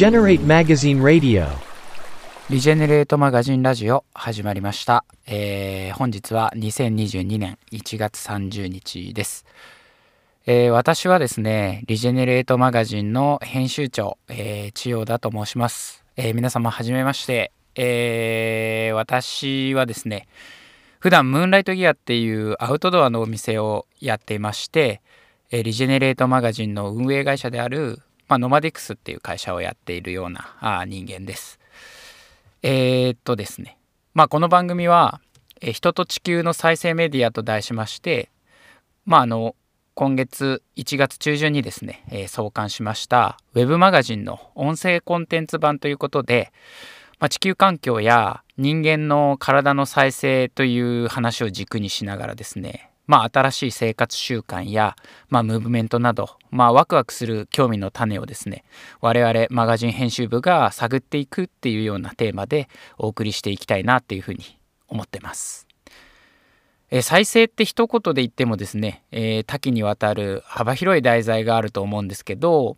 Regenerate Magazine Radio. リジェネレートマガジンラジオ始まりました、えー本日は2022年1月30日です、えー私はですねリジェネレートマガジンの編集長、えー千代田と申します、えー皆様はじめまして、えー私はですね普段ムーンライトギアっていうアウトドアのお店をやっていまして、えーリジェネレートマガジンの運営会社である、まあ、ノマディクスっていう会社をやっているようなあ人間です。えーっとですね、まあ、この番組は「えー人と地球の再生メディア」と題しまして、まあ、あの今月1月中旬にですね、えー創刊しましたウェブマガジンの音声コンテンツ版ということで、まあ、地球環境や人間の体の再生という話を軸にしながらですねまあ、新しい生活習慣や、まあ、ムーブメントなど、まあ、ワクワクする興味の種をですね我々マガジン編集部が探っていくっていうようなテーマでお送りしていきたいなっていうふうに思ってます。え再生って一言で言ってもですね、えー多岐にわたる幅広い題材があると思うんですけど、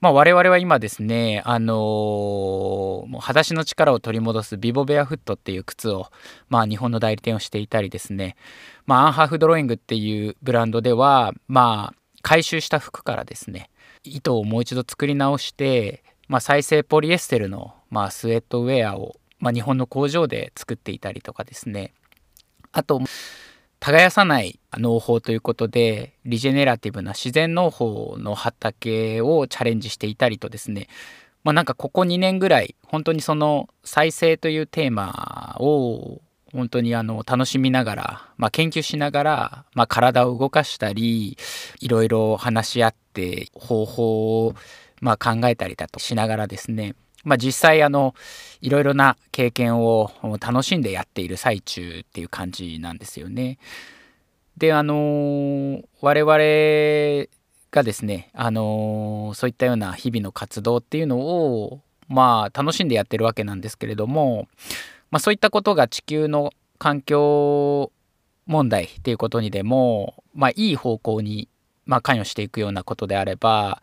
まあ、我々は今ですね、あのーもう裸足の力を取り戻すビボベアフットっていう靴を、まあ、日本の代理店をしていたりですね、まあ、アンハーフドローイングっていうブランドでは、まあ、回収した服からですね糸をもう一度作り直して、まあ、再生ポリエステルの、まあ、スウェットウェアを、まあ、日本の工場で作っていたりとかですね。あと耕さない農法ということでリジェネラティブな自然農法の畑をチャレンジしていたりとですね。まあなんかここ2年ぐらい本当にその再生というテーマを本当にあの楽しみながら、まあ、研究しながら、まあ、体を動かしたりいろいろ話し合って方法をまあ考えたりだとしながらですね。まあ、実際あのいろいろな経験を楽しんでやっている最中っていう感じなんですよね。であの我々がですねあのそういったような日々の活動っていうのをまあ楽しんでやってるわけなんですけれども、まあ、そういったことが地球の環境問題っていうことにでも、まあ、いい方向に、まあ、関与していくようなことであれば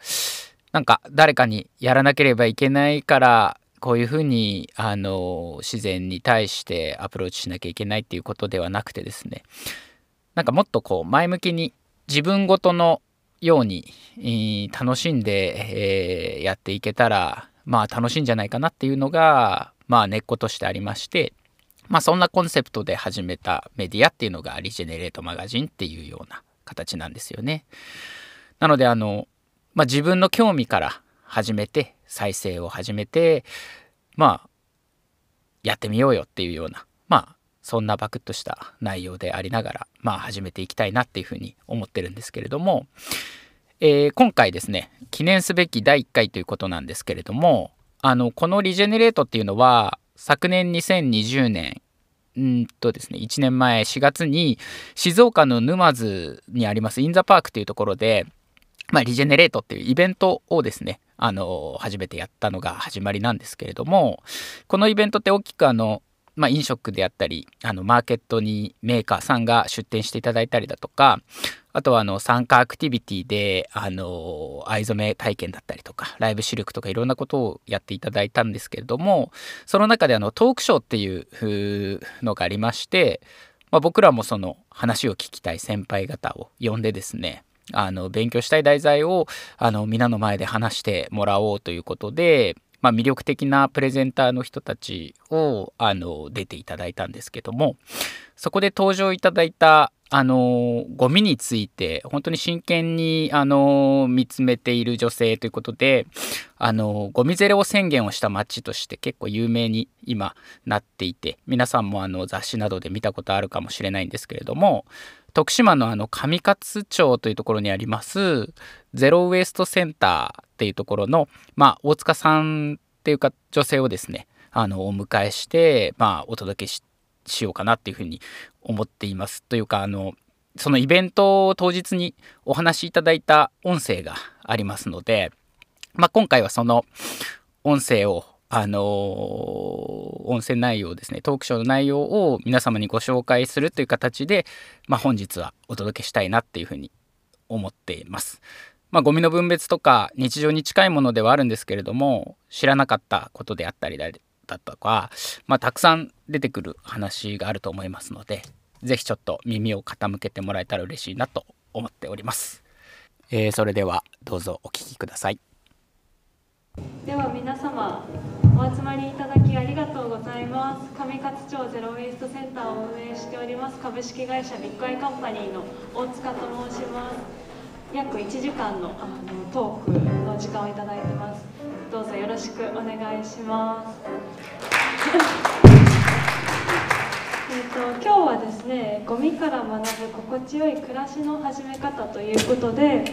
なんか誰かにやらなければいけないからこういうふうにあの自然に対してアプローチしなきゃいけないっていうことではなくてですねなんかもっとこう前向きに自分ごとのように、え楽しんで、えーやっていけたらまあ楽しいんじゃないかなっていうのがまあ根っことしてありましてまあそんなコンセプトで始めたメディアっていうのがリジェネレートマガジンっていうような形なんですよね。なのであのまあ、自分の興味から始めて再生を始めてまあやってみようよっていうようなまあそんなバクッとした内容でありながらまあ始めていきたいなっていうふうに思ってるんですけれども、えー今回ですね記念すべき第1回ということなんですけれどもあのこのリジェネレートっていうのは昨年2020年うんとですね1年前4月に静岡の沼津にありますインザパークというところでまあ、リジェネレートっていうイベントをですね、あの、初めてやったのが始まりなんですけれども、このイベントって大きくあの、まあ、飲食であったり、あの、マーケットにメーカーさんが出店していただいたりだとか、あとはあの、参加アクティビティで、あの、藍染め体験だったりとか、ライブシルクとかいろんなことをやっていただいたんですけれども、その中であの、トークショーっていうふうのがありまして、まあ、僕らもその話を聞きたい先輩方を呼んでですね、あの勉強したい題材をあの皆の前で話してもらおうということで、まあ、魅力的なプレゼンターの人たちをあの出ていただいたんですけどもそこで登場いただいたあのゴミについて本当に真剣にあの見つめている女性ということであのゴミゼロ宣言をした街として結構有名に今なっていて皆さんもあの雑誌などで見たことあるかもしれないんですけれども徳島のあの上勝町というところにありますゼロウエストセンターっていうところの、まあ、大塚さんっていうか女性をですねあのお迎えして、まあ、お届けしようかなっていうふうに思っています。というかあのそのイベントを当日にお話しいただいた音声がありますので、まあ、今回はその音声をあの音声内容ですねトークショーの内容を皆様にご紹介するという形で、まあ、本日はお届けしたいなっていうふうに思っています。まあ、ゴミの分別とか日常に近いものではあるんですけれども知らなかったことであったりだとか、まあ、たくさん出てくる話があると思いますので是非ちょっと耳を傾けてもらえたら嬉しいなと思っております。えー、それではどうぞお聞きください。では皆様お集まりいただきありがとうございます。上勝町ゼロウェイストセンターを運営しております。株式会社ビッグアイカンパニーの大塚と申します。約1時間のあのトークの時間をいただいてます。どうぞよろしくお願いします。えと今日はですねゴミから学ぶ心地よい暮らしの始め方ということで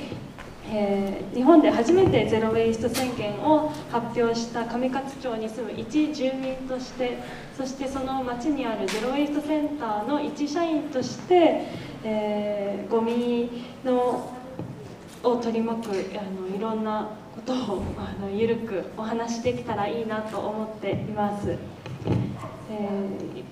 えー、日本で初めてゼロ・ウェイスト宣言を発表した上勝町に住む一住民としてそしてその町にあるゼロ・ウェイストセンターの一社員として、えー、ゴミのを取り巻くあのいろんなことをあのゆるくお話しできたらいいなと思っています。えー、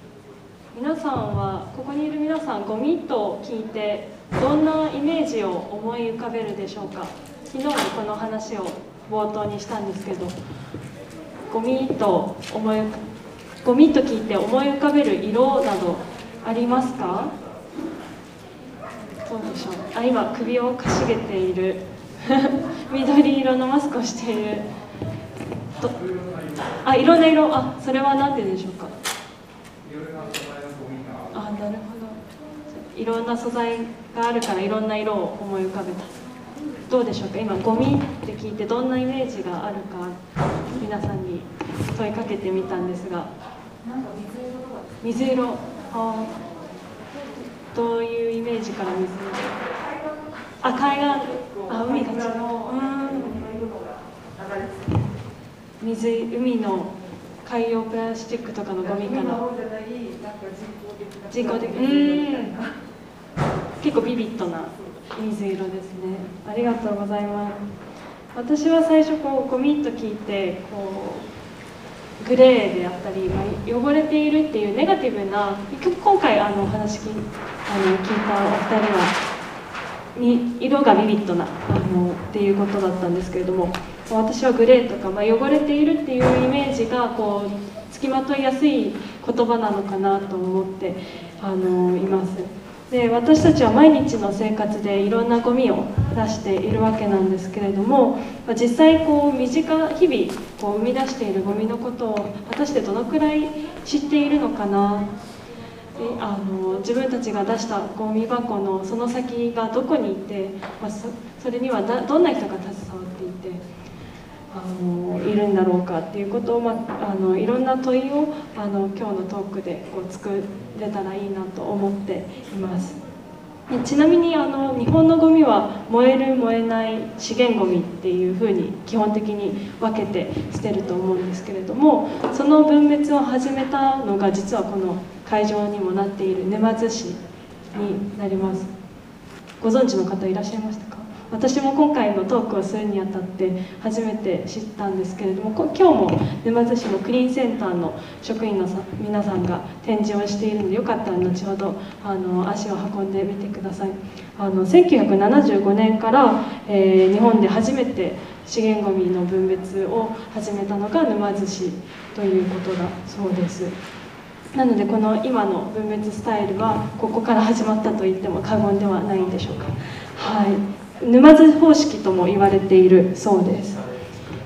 皆さんはここにいる皆さんゴミと聞いてどんなイメージを思い浮かべるでしょうか？昨日もこの話を冒頭にしたんですけどゴミと思いゴミと聞いて思い浮かべる色などありますか？どうでしょう？あ今首をかしげている。緑色のマスクをしている。とあいろんな色。あそれは何ででしょうかあなるほどいろんな素材があるからいろんな色を思い浮かべた。どうでしょうか？今ゴミって聞いてどんなイメージがあるか皆さんに問いかけてみたんですが。水色？あどういうイメージから水色？あ海岸。あ海が違う水海の海洋プラスチックとかのゴミから。人工的。うん結構ビビッドな水色ですねありがとうございます私は最初こうゴミと聞いてこうグレーであったり、まあ、汚れているっていうネガティブな今回あのお話聞あの聞いたお二人はに色がビビッドなあのっていうことだったんですけれども私はグレーとか、まあ、汚れているっていうイメージがこうつきまといやすい言葉なのかなと思ってあのいます。で私たちは毎日の生活でいろんなゴミを出しているわけなんですけれども実際こう身近日々こう生み出しているゴミのことを果たしてどのくらい知っているのかな？であの自分たちが出したゴミ箱のその先がどこにいて、まあ、それにはどんな人が携わっていてあのいるんだろうかっていうことを、まあ、あのいろんな問いをあの今日のトークでこう作れたらいいなと思っています。ちなみにあの日本のゴミは燃える燃えない資源ゴミっていうふうに基本的に分けて捨てると思うんですけれどもその分別を始めたのが実はこの会場にもなっている沼津市になりますご存知の方いらっしゃいましたか？私も今回のトークをするにあたって初めて知ったんですけれども今日も沼津市のクリーンセンターの職員の皆さんが展示をしているのでよかったら後ほどあの足を運んでみてください。あの1975年から、えー、日本で初めて資源ごみの分別を始めたのが沼津市ということだそうです。なのでこの今の分別スタイルはここから始まったと言っても過言ではないんでしょうか。はい。沼津方式とも言われているそうです。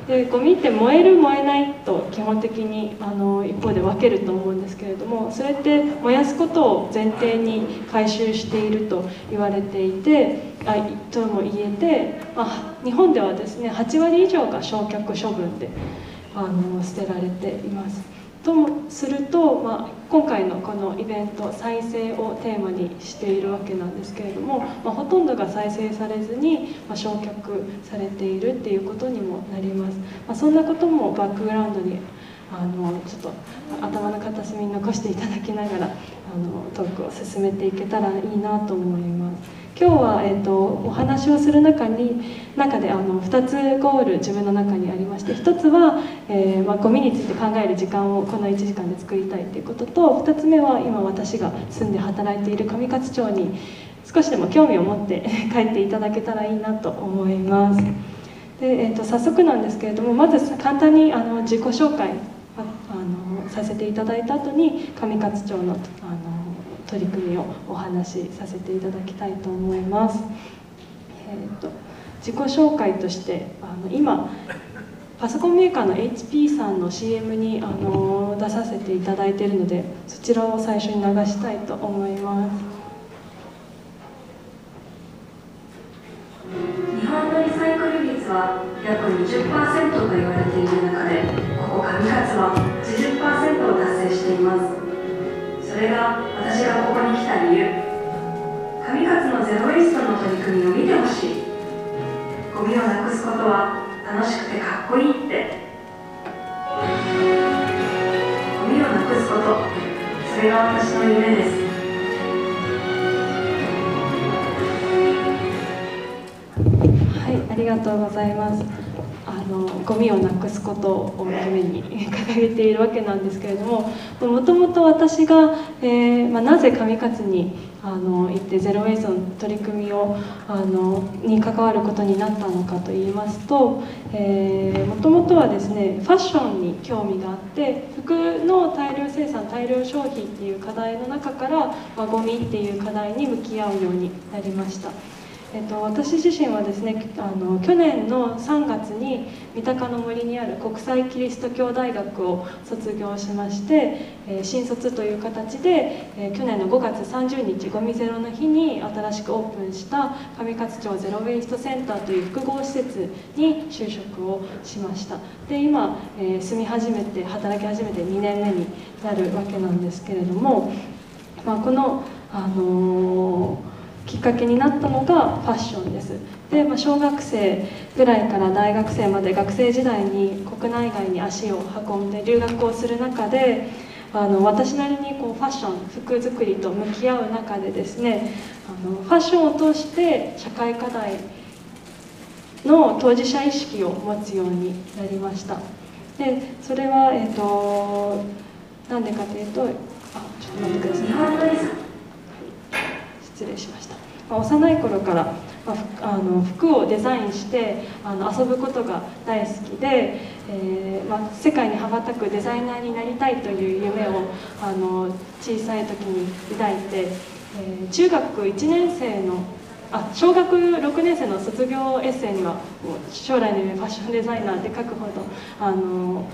でゴミって燃える燃えないと基本的にあの一方で分けると思うんですけれどもそれって燃やすことを前提に回収していると言われていてあとも言えて、まあ、日本ではですね8割以上が焼却処分であの捨てられています。ともすると、まあ、今回のこのイベント再生をテーマにしているわけなんですけれども、まあ、ほとんどが再生されずに、まあ、焼却されているっていうことにもなります、ま、そんなこともバックグラウンドにあのちょっと頭の片隅に残していただきながらあのトークを進めていけたらいいなと思います。今日は、えーと、お話をする中に中であの2つゴール自分の中にありまして1つは、えーまあ、ゴミについて考える時間をこの1時間で作りたいということと2つ目は今私が住んで働いている上勝町に少しでも興味を持って 帰っていただけたらいいなと思います。で、えーと、早速なんですけれどもまず簡単にあの自己紹介あのさせていただいた後に上勝町のあの取り組みをお話しさせていただきたいと思います、えーと、自己紹介としてあの今パソコンメーカーの HP さんの CM にあの出させていただいているのでそちらを最初に流したいと思います。日本のリサイクル率は約20%と言われている中でここ上勝は80%を達成しています。それが私がここに来た理由。上勝のゼロウェイストの取り組みを見てほしい。ゴミをなくすことは楽しくてかっこいいって。ゴミをなくすことそれが私の夢です。はいありがとうございます。のゴミをなくすことを夢に掲げているわけなんですけれどももともと私が、えーまあ、なぜ上勝にあの行ってゼロウェイズの取り組みをあのに関わることになったのかといいますともともとはですねファッションに興味があって服の大量生産大量消費っていう課題の中から、まあ、ゴミっていう課題に向き合うようになりました。えっと、私自身はですねあの去年の3月に三鷹の森にある国際キリスト教大学を卒業しまして、えー、新卒という形で、えー、去年の5月30日ゴミゼロの日に新しくオープンした上勝町ゼロウェイストセンターという複合施設に就職をしました。で今、えー、住み始めて働き始めて2年目になるわけなんですけれども、まあ、このあのーきっかけになったのがファッションです。で、まあ、小学生ぐらいから大学生まで学生時代に国内外に足を運んで留学をする中であの私なりにこうファッション服作りと向き合う中でですねあのファッションを通して社会課題の当事者意識を持つようになりました。でそれはえっ、ー、となんでかというとあちょっと待ってください。失礼しました、まあ、幼い頃から、まあ、あの服をデザインしてあの遊ぶことが大好きで、えー、まあ、世界に羽ばたくデザイナーになりたいという夢をあの小さい時に抱いて、えー、中学1年生のあ小学6年生の卒業エッセイには将来の夢ファッションデザイナーって書くほどあの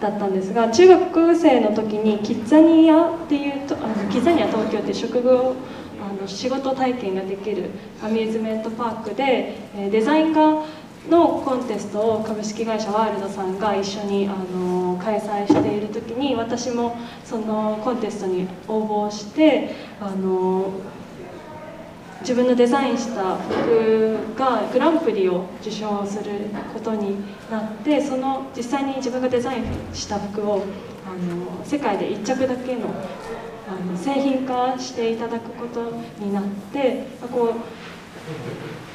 だったんですが中学生の時にキッザニアっていうとあのキッザニア東京っていう職業あの仕事体験ができるアミューズメントパークでデザイン画のコンテストを株式会社ワールドさんが一緒にあの開催している時に私もそのコンテストに応募してあの自分のデザインした服がグランプリを受賞することになってその実際に自分がデザインした服をあの世界で1着だけのあの製品化していただくことになってこ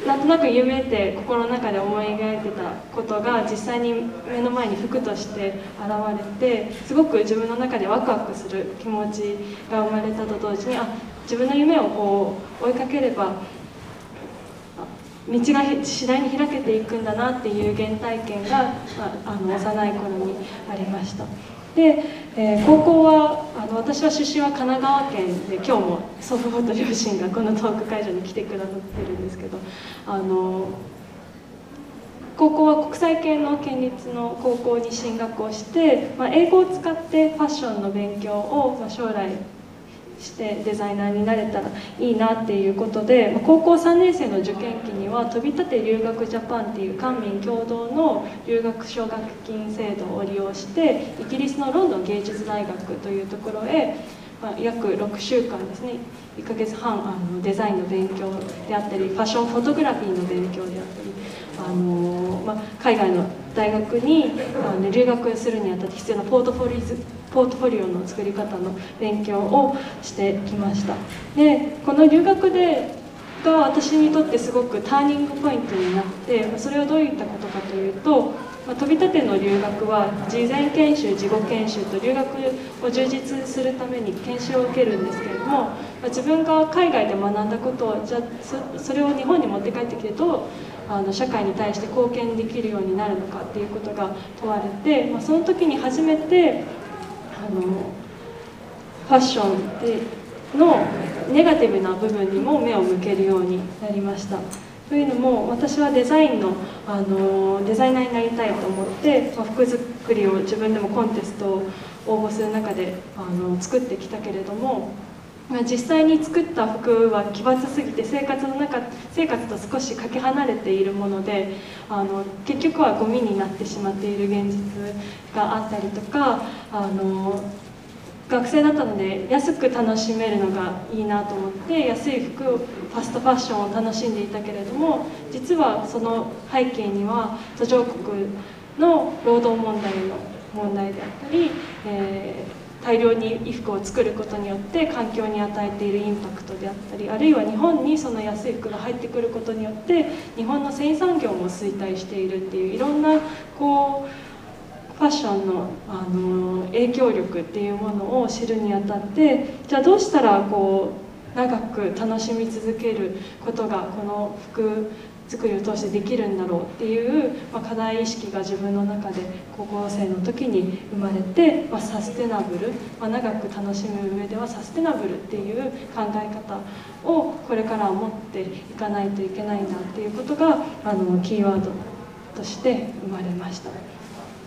うなんとなく夢って心の中で思い描いてたことが実際に目の前に服として現れてすごく自分の中でワクワクする気持ちが生まれたと同時にあ自分の夢をこう追いかければ道が次第に開けていくんだなっていう原体験が、まあ、あの幼い頃にありました。で、えー、高校はあの私は出身は神奈川県で今日も祖父母と両親がこのトーク会場に来てくださってるんですけどあの高校は国際系の県立の高校に進学をして、まあ、英語を使ってファッションの勉強を、まあ、将来してデザイナーになれたらいいなっていうことで高校3年生の受験期には飛び立て留学ジャパンっていう官民共同の留学奨学金制度を利用してイギリスのロンドン芸術大学というところへ、まあ、約6週間ですね1ヶ月半あのデザインの勉強であったりファッションフォトグラフィーの勉強であったりあの、まあ、海外の大学にあの留学するにあたって必要なポートフォリポートフォリオの作り方の勉強をしてきました。でこの留学でが私にとってすごくターニングポイントになってそれはどういったことかというとま、飛び立ての留学は事前研修事後研修と留学を充実するために研修を受けるんですけれども、ま、自分が海外で学んだことをじゃあそれを日本に持って帰ってきてどうあの社会に対して貢献できるようになるのかっていうことが問われて、まあ、その時に初めてあのファッションでのネガティブな部分にも目を向けるようになりました。というのも私はデザインのあのデザイナーになりたいと思って、まあ、服作りを自分でもコンテストを応募する中であの作ってきたけれどもま実際に作った服は奇抜すぎて生活の中生活と少しかけ離れているものであの結局はゴミになってしまっている現実があったりとかあの学生だったので安く楽しめるのがいいなと思って安い服ファストファッションを楽しんでいたけれども実はその背景には途上国の労働問題の問題であったり、えー、大量に衣服を作ることによって環境に与えているインパクトであったりあるいは日本にその安い服が入ってくることによって日本の繊維産業も衰退しているっていういろんなこうファッションのあの影響力っていうものを知るにあたってじゃあどうしたらこう長く楽しみ続けることがこの服作りを通してできるんだろうっていう、まあ、課題意識が自分の中で高校生の時に生まれて、まあ、サステナブル、まあ、長く楽しむ上ではサステナブルっていう考え方をこれから持っていかないといけないんだっていうことがあのキーワードとして生まれました。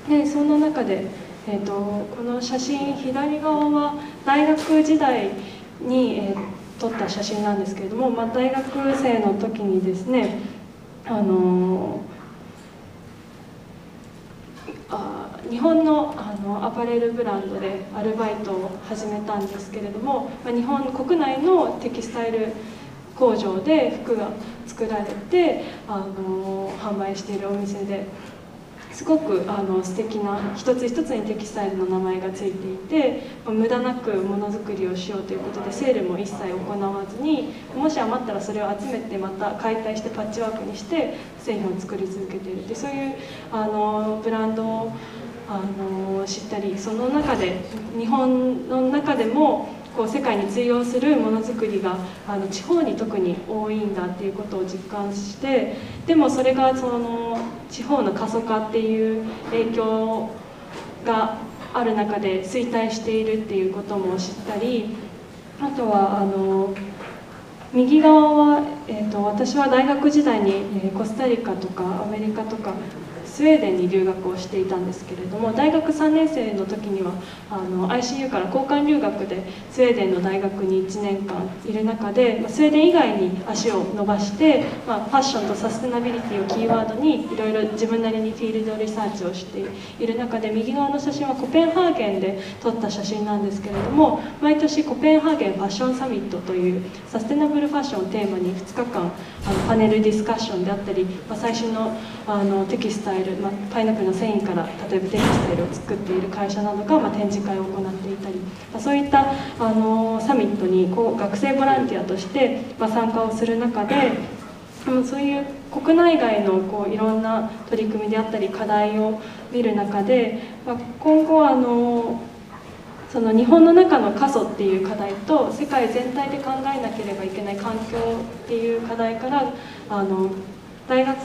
でその中で、えーと、この写真左側は大学時代に、えー、撮った写真なんですけれども、まあ、大学生の時にですねあのあ日本のあのアパレルブランドでアルバイトを始めたんですけれども、まあ、日本国内のテキスタイル工場で服が作られてあの販売しているお店ですごくあの素敵な一つ一つにテキスタイルの名前が付いていて無駄なくものづくりをしようということでセールも一切行わずにもし余ったらそれを集めてまた解体してパッチワークにして製品を作り続けているでそういうあのブランドをあの知ったりその中で日本の中でもこう世界に通用するものづくりがあの地方に特に多いんだっていうことを実感してでもそれがその地方の過疎化っていう影響がある中で衰退しているっていうことも知ったりあとはあの右側は、えーと、私は大学時代に、え、コスタリカとかアメリカとかスウェーデンに留学をしていたんですけれども大学3年生の時にはあの ICU から交換留学でスウェーデンの大学に1年間いる中で、ま、スウェーデン以外に足を伸ばして、まあ、ファッションとサステナビリティをキーワードにいろいろ自分なりにフィールドリサーチをしている中で右側の写真はコペンハーゲンで撮った写真なんですけれども毎年コペンハーゲンファッションサミットというサステナブルファッションをテーマに2日間あのパネルディスカッションであったり、まあ、最新のあのテキスタイル、まあ、パイナップルの繊維から例えばテキスタイルを作っている会社などが、まあ、展示会を行っていたり、まあ、そういったあのサミットにこう学生ボランティアとして、まあ、参加をする中でそういう国内外のこういろんな取り組みであったり課題を見る中で、まあ、今後あのその日本の中の過疎っていう課題と世界全体で考えなければいけない環境っていう課題からあの大学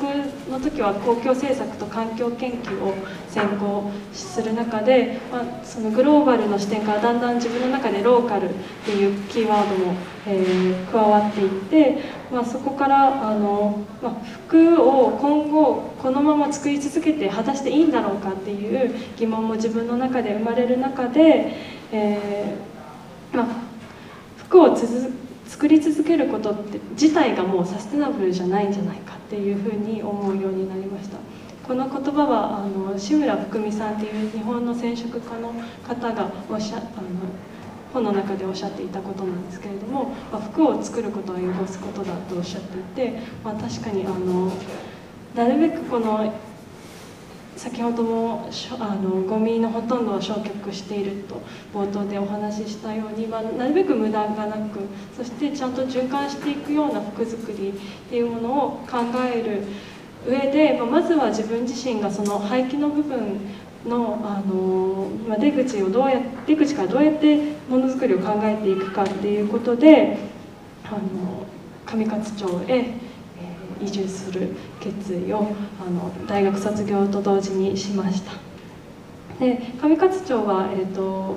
の時は公共政策と環境研究を専攻する中で、まあ、そのグローバルの視点からだんだん自分の中でローカルっていうキーワードも、えー、加わっていって、まあ、そこからあの、まあ、服を今後このまま作り続けて果たしていいんだろうかっていう疑問も自分の中で生まれる中で、えーまあ、服を続作り続けることって自体がもうサステナブルじゃないんじゃないかっていうふうに思うようになりました。この言葉はあの志村福美さんっていう日本の染色家の方がおっしゃあの本の中でおっしゃっていたことなんですけれども、まあ、服を作ることは汚すことだとおっしゃっていて、まあ、確かにあのなるべくこの先ほどもあのゴミのほとんどを焼却していると冒頭でお話ししたように、まあ、なるべく無駄がなくそしてちゃんと循環していくような服作りっていうものを考える上で、まあ、まずは自分自身がその廃棄の部分のあの、ま、出口をどうや出口からどうやってものづくりを考えていくかっていうことであの上勝町へ、移住する決意をあの大学卒業と同時にしました。で上勝町は、えーと、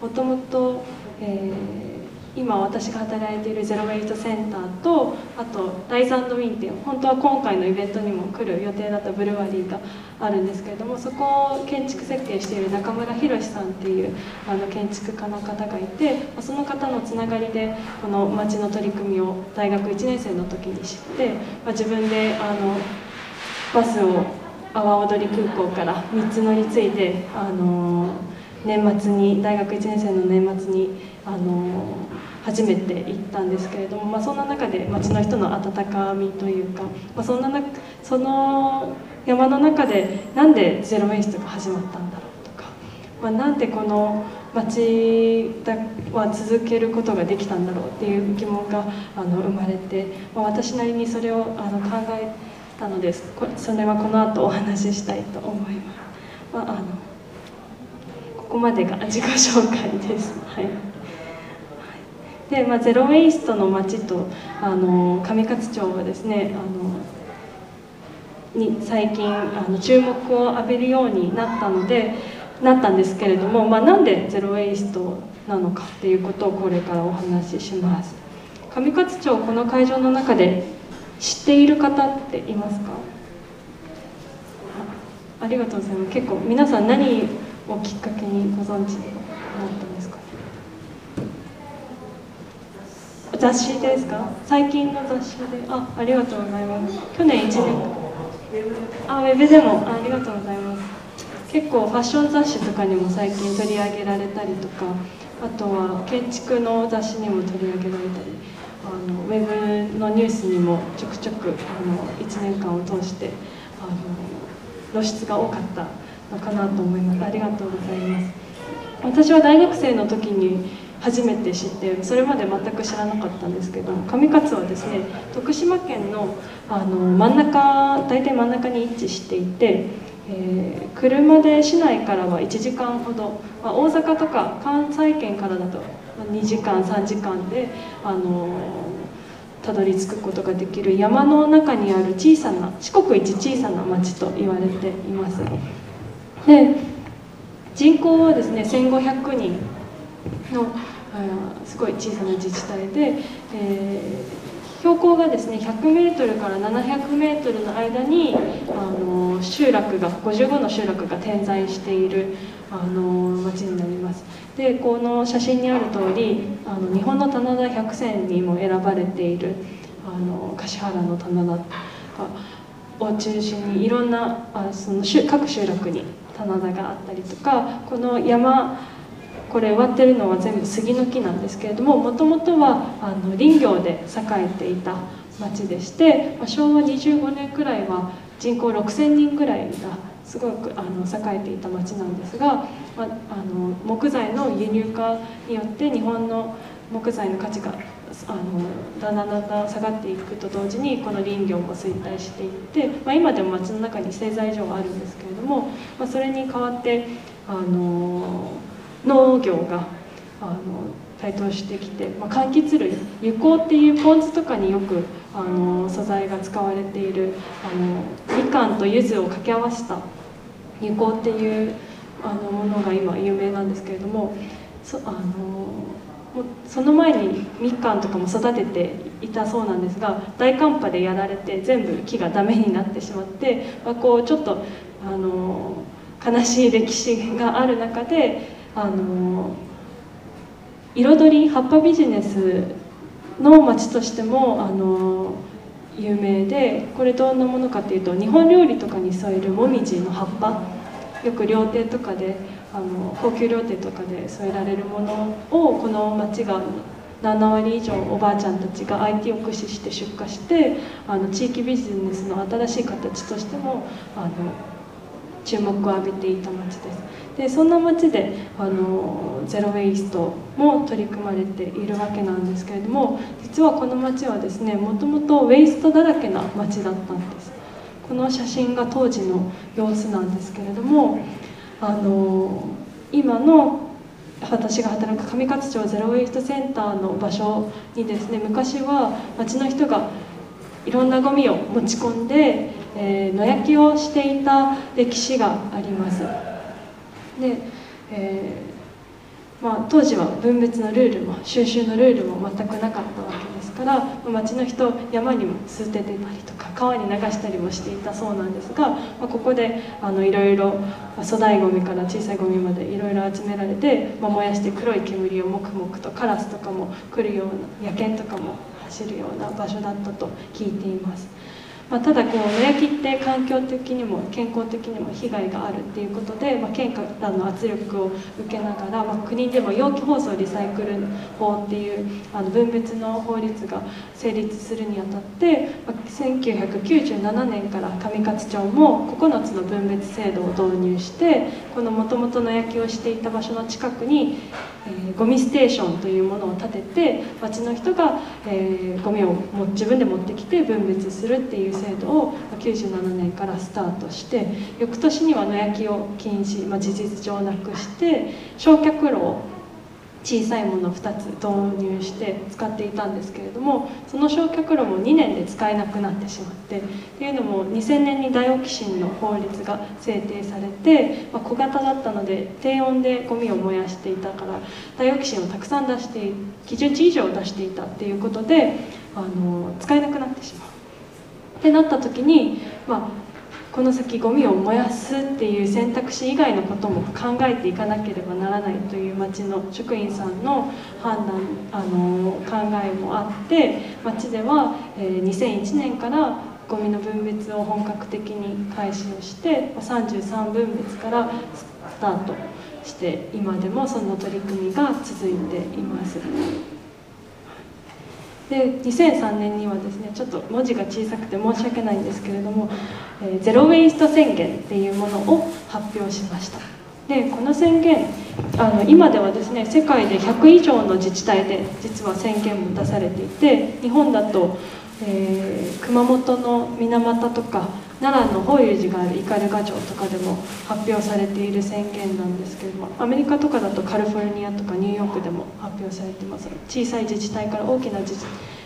もともと、えー今私が働いているゼロウェイトセンターとあとライズウィンっていう本当は今回のイベントにも来る予定だったブルワリーがあるんですけれどもそこを建築設計している中村博さんっていうあの建築家の方がいてその方のつながりでこの町の取り組みを大学1年生の時に知って、まあ、自分であのバスを阿波踊り空港から3つ乗り継いであの年末に大学1年生の年末にあの初めて行ったんですけれども、まあ、そんな中で町の人の温かみというか、まあ、そんななその山の中でなんでゼロ・ウェイストが始まったんだろうとか、まあ、なんでこの町は続けることができたんだろうっていう疑問があの生まれて、まあ、私なりにそれをあの考えたのですそれはこの後お話ししたいと思います。まあ、あのここまでが自己紹介です。はいで、まあ、ゼロ・ウェイストの街とあの上勝町はですねあのに最近あの注目を浴びるようになったのでなったんですけれども、まあ、なんでゼロ・ウェイストなのかっていうことをこれからお話しします。上勝町この会場の中で知っている方っていますか？ありがとうございます。結構皆さん何をきっかけにご存知になった雑誌ですか？最近の雑誌で。あありがとうございます。去年1年。あウェブでも。ありがとうございます。結構ファッション雑誌とかにも最近取り上げられたりとかあとは建築の雑誌にも取り上げられたりあのウェブのニュースにもちょくちょくあの1年間を通してあの露出が多かったのかなと思います。ありがとうございます。私は大学生の時に初めて知ってそれまで全く知らなかったんですけど上勝はですね徳島県のあの真ん中大体真ん中に位置していて、えー、車で市内からは1時間ほど、まあ、大阪とか関西圏からだと2時間3時間であのたどり着くことができる山の中にある小さな四国一小さな町と言われています。で人口はですね1500人のすごい小さな自治体で、えー、標高がですね 100m から 700m の間にあの集落が55の集落が点在しているあの町になります。でこの写真にある通りあり日本の棚田百選にも選ばれているあの橿原の棚田を中心にいろんなあその各集落に棚田があったりとかこの山これ植わってるのは全部杉の木なんですけれどももともとはあの林業で栄えていた町でして、昭和25年くらいは人口6000人ぐらいがすごくあの栄えていた町なんですが、まあ、あの木材の輸入化によって日本の木材の価値があのだんだんだんだん下がっていくと同時にこの林業も衰退していって、まあ、今でも町の中に製材所があるんですけれども、まあ、それに代わってあの農業があの台頭してきて、まあ、柑橘類油香っていうポン酢とかによくあの素材が使われているあのみかんと柚子を掛け合わせた油香っていうあのものが今有名なんですけれどもそあのその前にみかんとかも育てていたそうなんですが大寒波でやられて全部木がダメになってしまって、まあ、こうちょっとあの悲しい歴史がある中であの彩り葉っぱビジネスの町としてもあの有名でこれどんなものかっていうと日本料理とかに添えるもみじの葉っぱよく料亭とかであの高級料亭とかで添えられるものをこの町が7割以上おばあちゃんたちが IT を駆使して出荷してあの地域ビジネスの新しい形としてもあの注目を浴びていた町です。でそんな町であのゼロ・ウェイストも取り組まれているわけなんですけれども実はこの町はですねもともとウェイストだらけな町だったんです。この写真が当時の様子なんですけれどもあの今の私が働く上勝町ゼロ・ウェイストセンターの場所にですね昔は町の人がいろんなゴミを持ち込んで、えー、野焼きをしていた歴史があります。で、えー、まあ、当時は分別のルールも収集のルールも全くなかったわけですから町の人山にも捨ててたりとか川に流したりもしていたそうなんですが、まあ、ここでいろいろ粗大ごみから小さいごみまでいろいろ集められて、まあ、燃やして黒い煙をもくもくとカラスとかも来るような野犬とかも走るような場所だったと聞いています。まあ、ただこう野焼きって環境的にも健康的にも被害があるっていうことで、まあ、県からの圧力を受けながら、まあ、国でも容器包装リサイクル法っていうあの分別の法律が成立するにあたって、まあ、1997年から上勝町も9つの分別制度を導入してこのもともと野焼きをしていた場所の近くにえー、ゴミステーションというものを建てて町の人が、えー、ゴミをも自分で持ってきて分別するっていう制度を97年からスタートして翌年には野焼きを禁止、まあ、事実上なくして焼却炉を小さいもの2つ導入して使っていたんですけれどもその焼却炉も2年で使えなくなってしまってっていうのも2000年にダイオキシンの法律が制定されて、まあ、小型だったので低温でゴミを燃やしていたからダイオキシンをたくさん出して基準値以上出していたっていうことであの使えなくなってしまう。ってなった時に、まあ、この先ゴミを燃やすっていう選択肢以外のことも考えていかなければならないという町の職員さんの判断あの考えもあって町では、え、2001年からゴミの分別を本格的に開始をして33分別からスタートして今でもその取り組みが続いています。で2003年にはですねちょっと文字が小さくて申し訳ないんですけれども、えー、ゼロ・ウェイスト宣言っていうものを発表しました。でこの宣言あの今ではですね世界で100以上の自治体で実は宣言も出されていて日本だと、えー、熊本の水俣とか奈良の法隆寺がある斑鳩町とかでも発表されている宣言なんですけれどもアメリカとかだとカリフォルニアとかニューヨークでも発表されてます。小さい自治体から大きな自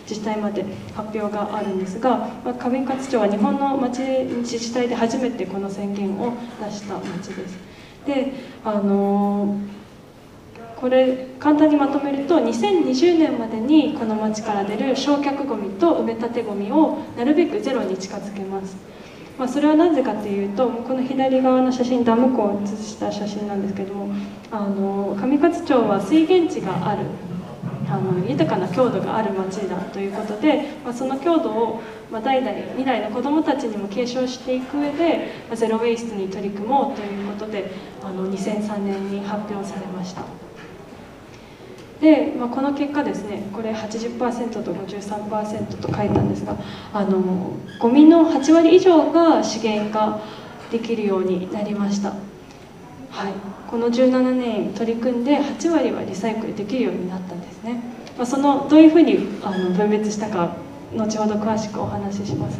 治体まで発表があるんですが、まあ、上勝町は日本の町自治体で初めてこの宣言を出した町です。であのーこれ簡単にまとめると2020年までにこの町から出る焼却ごみと埋め立てごみをなるべくゼロに近づけますまあ、それはなぜかというとこの左側の写真ダム湖を写した写真なんですけどもあの上勝町は水源地があるあの豊かな郷土がある町だということで、まあ、その郷土を、まあ、代々未来の子どもたちにも継承していく上で、まあ、ゼロ・ウェイストに取り組もうということであの2003年に発表されました。で、まあ、この結果ですねこれ80%と53%と書いたんですがあのゴミの8割以上が資源化できるようになりました、はい、この17年取り組んで8割はリサイクルできるようになったんですね、まあ、そのどういうふうにあの分別したか後ほど詳しくお話しします。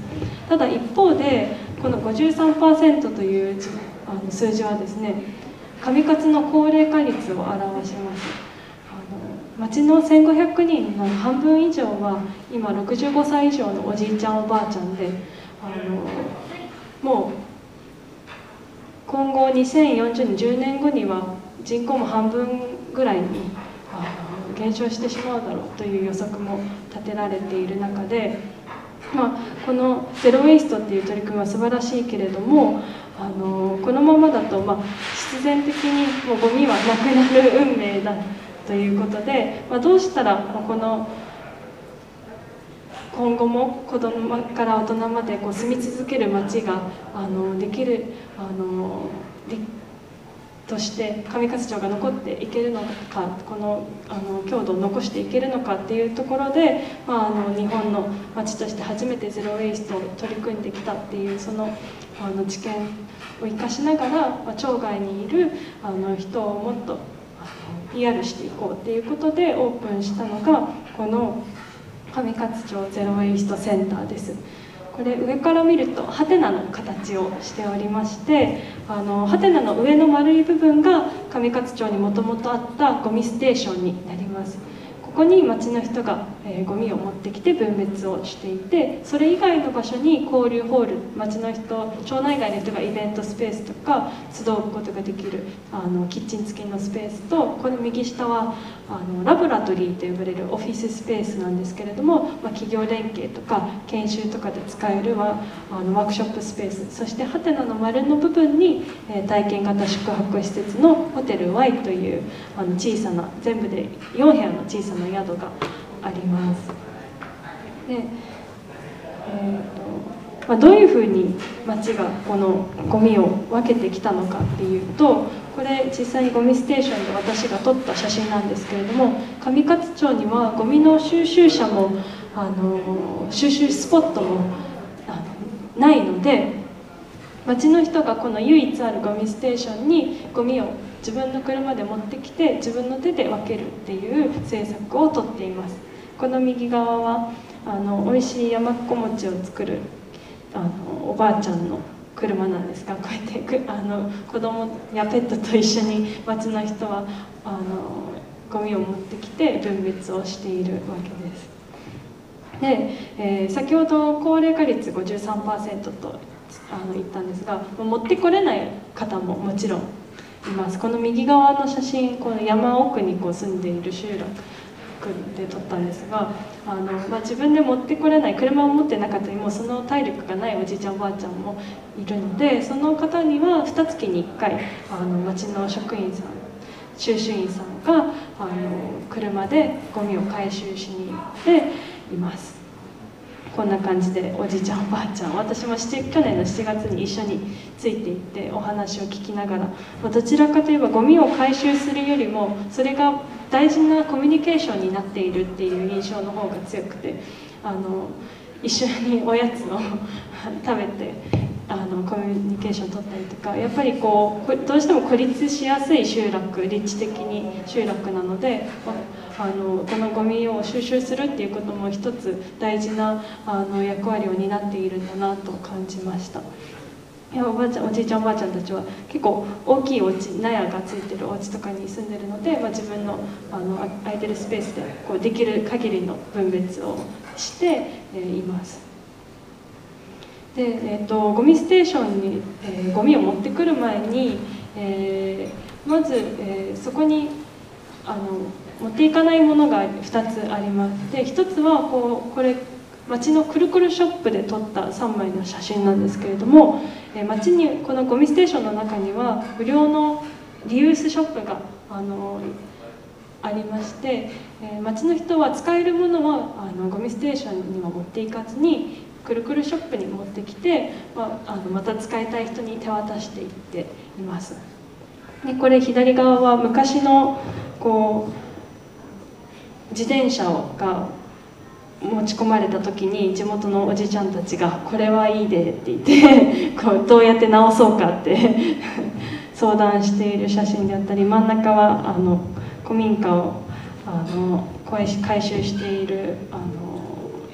ただ一方でこの53%というあの数字はですね上勝の高齢化率を表します。町の1500人の半分以上は今65歳以上のおじいちゃんおばあちゃんであのもう今後2040年10年後には人口も半分ぐらいに減少してしまうだろうという予測も立てられている中で、まあ、このゼロ・ウェイストっていう取り組みは素晴らしいけれどもあのこのままだと、まあ、必然的にもうゴミはなくなる運命だということで、まあ、どうしたらこの今後も子供から大人までこう住み続ける街があのできるあのとして上勝町が残っていけるのかこのあの郷土を残していけるのかっていうところで、まあ、あの日本の町として初めてゼロ・ウェイストを取り組んできたっていうそのあの知見を生かしながら、まあ、町外にいるあの人をもっと PR していこうっていうことでオープンしたのがこの上勝町ゼロ・ウェイストセンターです。これ上から見るとハテナの形をしておりましてあのハテナの上の丸い部分が上勝町にもともとあったゴミステーションになります。ここに町の人が、えー、ゴミを持ってきて分別をしていてそれ以外の場所に交流ホール町の人町内外の人がイベントスペースとか集うことができるあのキッチン付きのスペースとこの右下はあのラボラトリーと呼ばれるオフィススペースなんですけれども、まあ、企業連携とか研修とかで使えるワあのワークショップスペースそしてハテナの丸の部分に、えー、体験型宿泊施設のホテル Y というあの小さな全部で4部屋の小さな宿があります。でえーとまあ、どういうふうに町がこのゴミを分けてきたのかっていうとこれ実際にゴミステーションで私が撮った写真なんですけれども上勝町にはゴミの収集車もあの収集スポットもないので町の人がこの唯一あるゴミステーションにゴミを自分の車で持ってきて自分の手で分けるっていう政策をとっていますこの右側はあの美味しい山っこ餅を作るあのおばあちゃんの車なんですがこうやってあの子供やペットと一緒に町の人はあのゴミを持ってきて分別をしているわけです。で、えー、先ほど高齢化率53%とあの言ったんですが持ってこれない方ももちろんますこの右側の写真この山奥にこう住んでいる集落で撮ったんですがあの、まあ、自分で持ってこれない車を持ってなかったりもうその体力がないおじいちゃんおばあちゃんもいるのでその方には2月に1回あの町の職員さん収集員さんがあの車でゴミを回収しに行っています。こんな感じでおじいちゃんおばあちゃん私も去年の7月に一緒についていってお話を聞きながら、どちらかといえばゴミを回収するよりもそれが大事なコミュニケーションになっているっていう印象の方が強くてあの一緒におやつを食べてあのコミュニケーション取ったりとかやっぱりこうどうしても孤立しやすい集落立地的に集落なのであのこのゴミを収集するっていうことも一つ大事なあの役割を担っているんだなと感じました。いやおばあちゃんおじいちゃんおばあちゃんたちは結構大きいお家納屋がついてるお家とかに住んでるので、まあ、自分のあの空いてるスペースでこうできる限りの分別をして、え、います。で、えーと、ゴミステーションに、えー、ゴミを持ってくる前に、えー、まず、えー、そこにあの持っていかないものが2つあります。で1つはこうこれ町のくるくるショップで撮った3枚の写真なんですけれども、え、町にこのゴミステーションの中には無料のリユースショップがあのありまして、え、町の人は使えるものはあのゴミステーションには持っていかずにくるくるショップに持ってきて、まあ、あのまた使いたい人に手渡していっています。でこれ左側は昔のこう自転車をが持ち込まれた時に地元のおじちゃんたちが「これはいいで」って言って こうどうやって直そうかって 相談している写真であったり真ん中はあの古民家をあの回収しているあの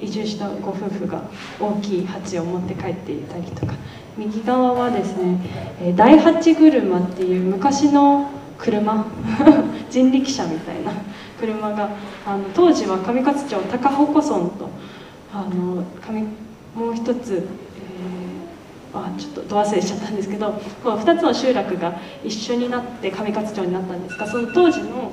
移住したご夫婦が大きい鉢を持って帰っていたりとか。右側はですね大八車っていう昔の車。人力車みたいな。車があの当時は上勝町高鉾村とあの上もう一つ、えー、あちょっとど忘れしちゃったんですけどこう2つの集落が一緒になって上勝町になったんですがその当時の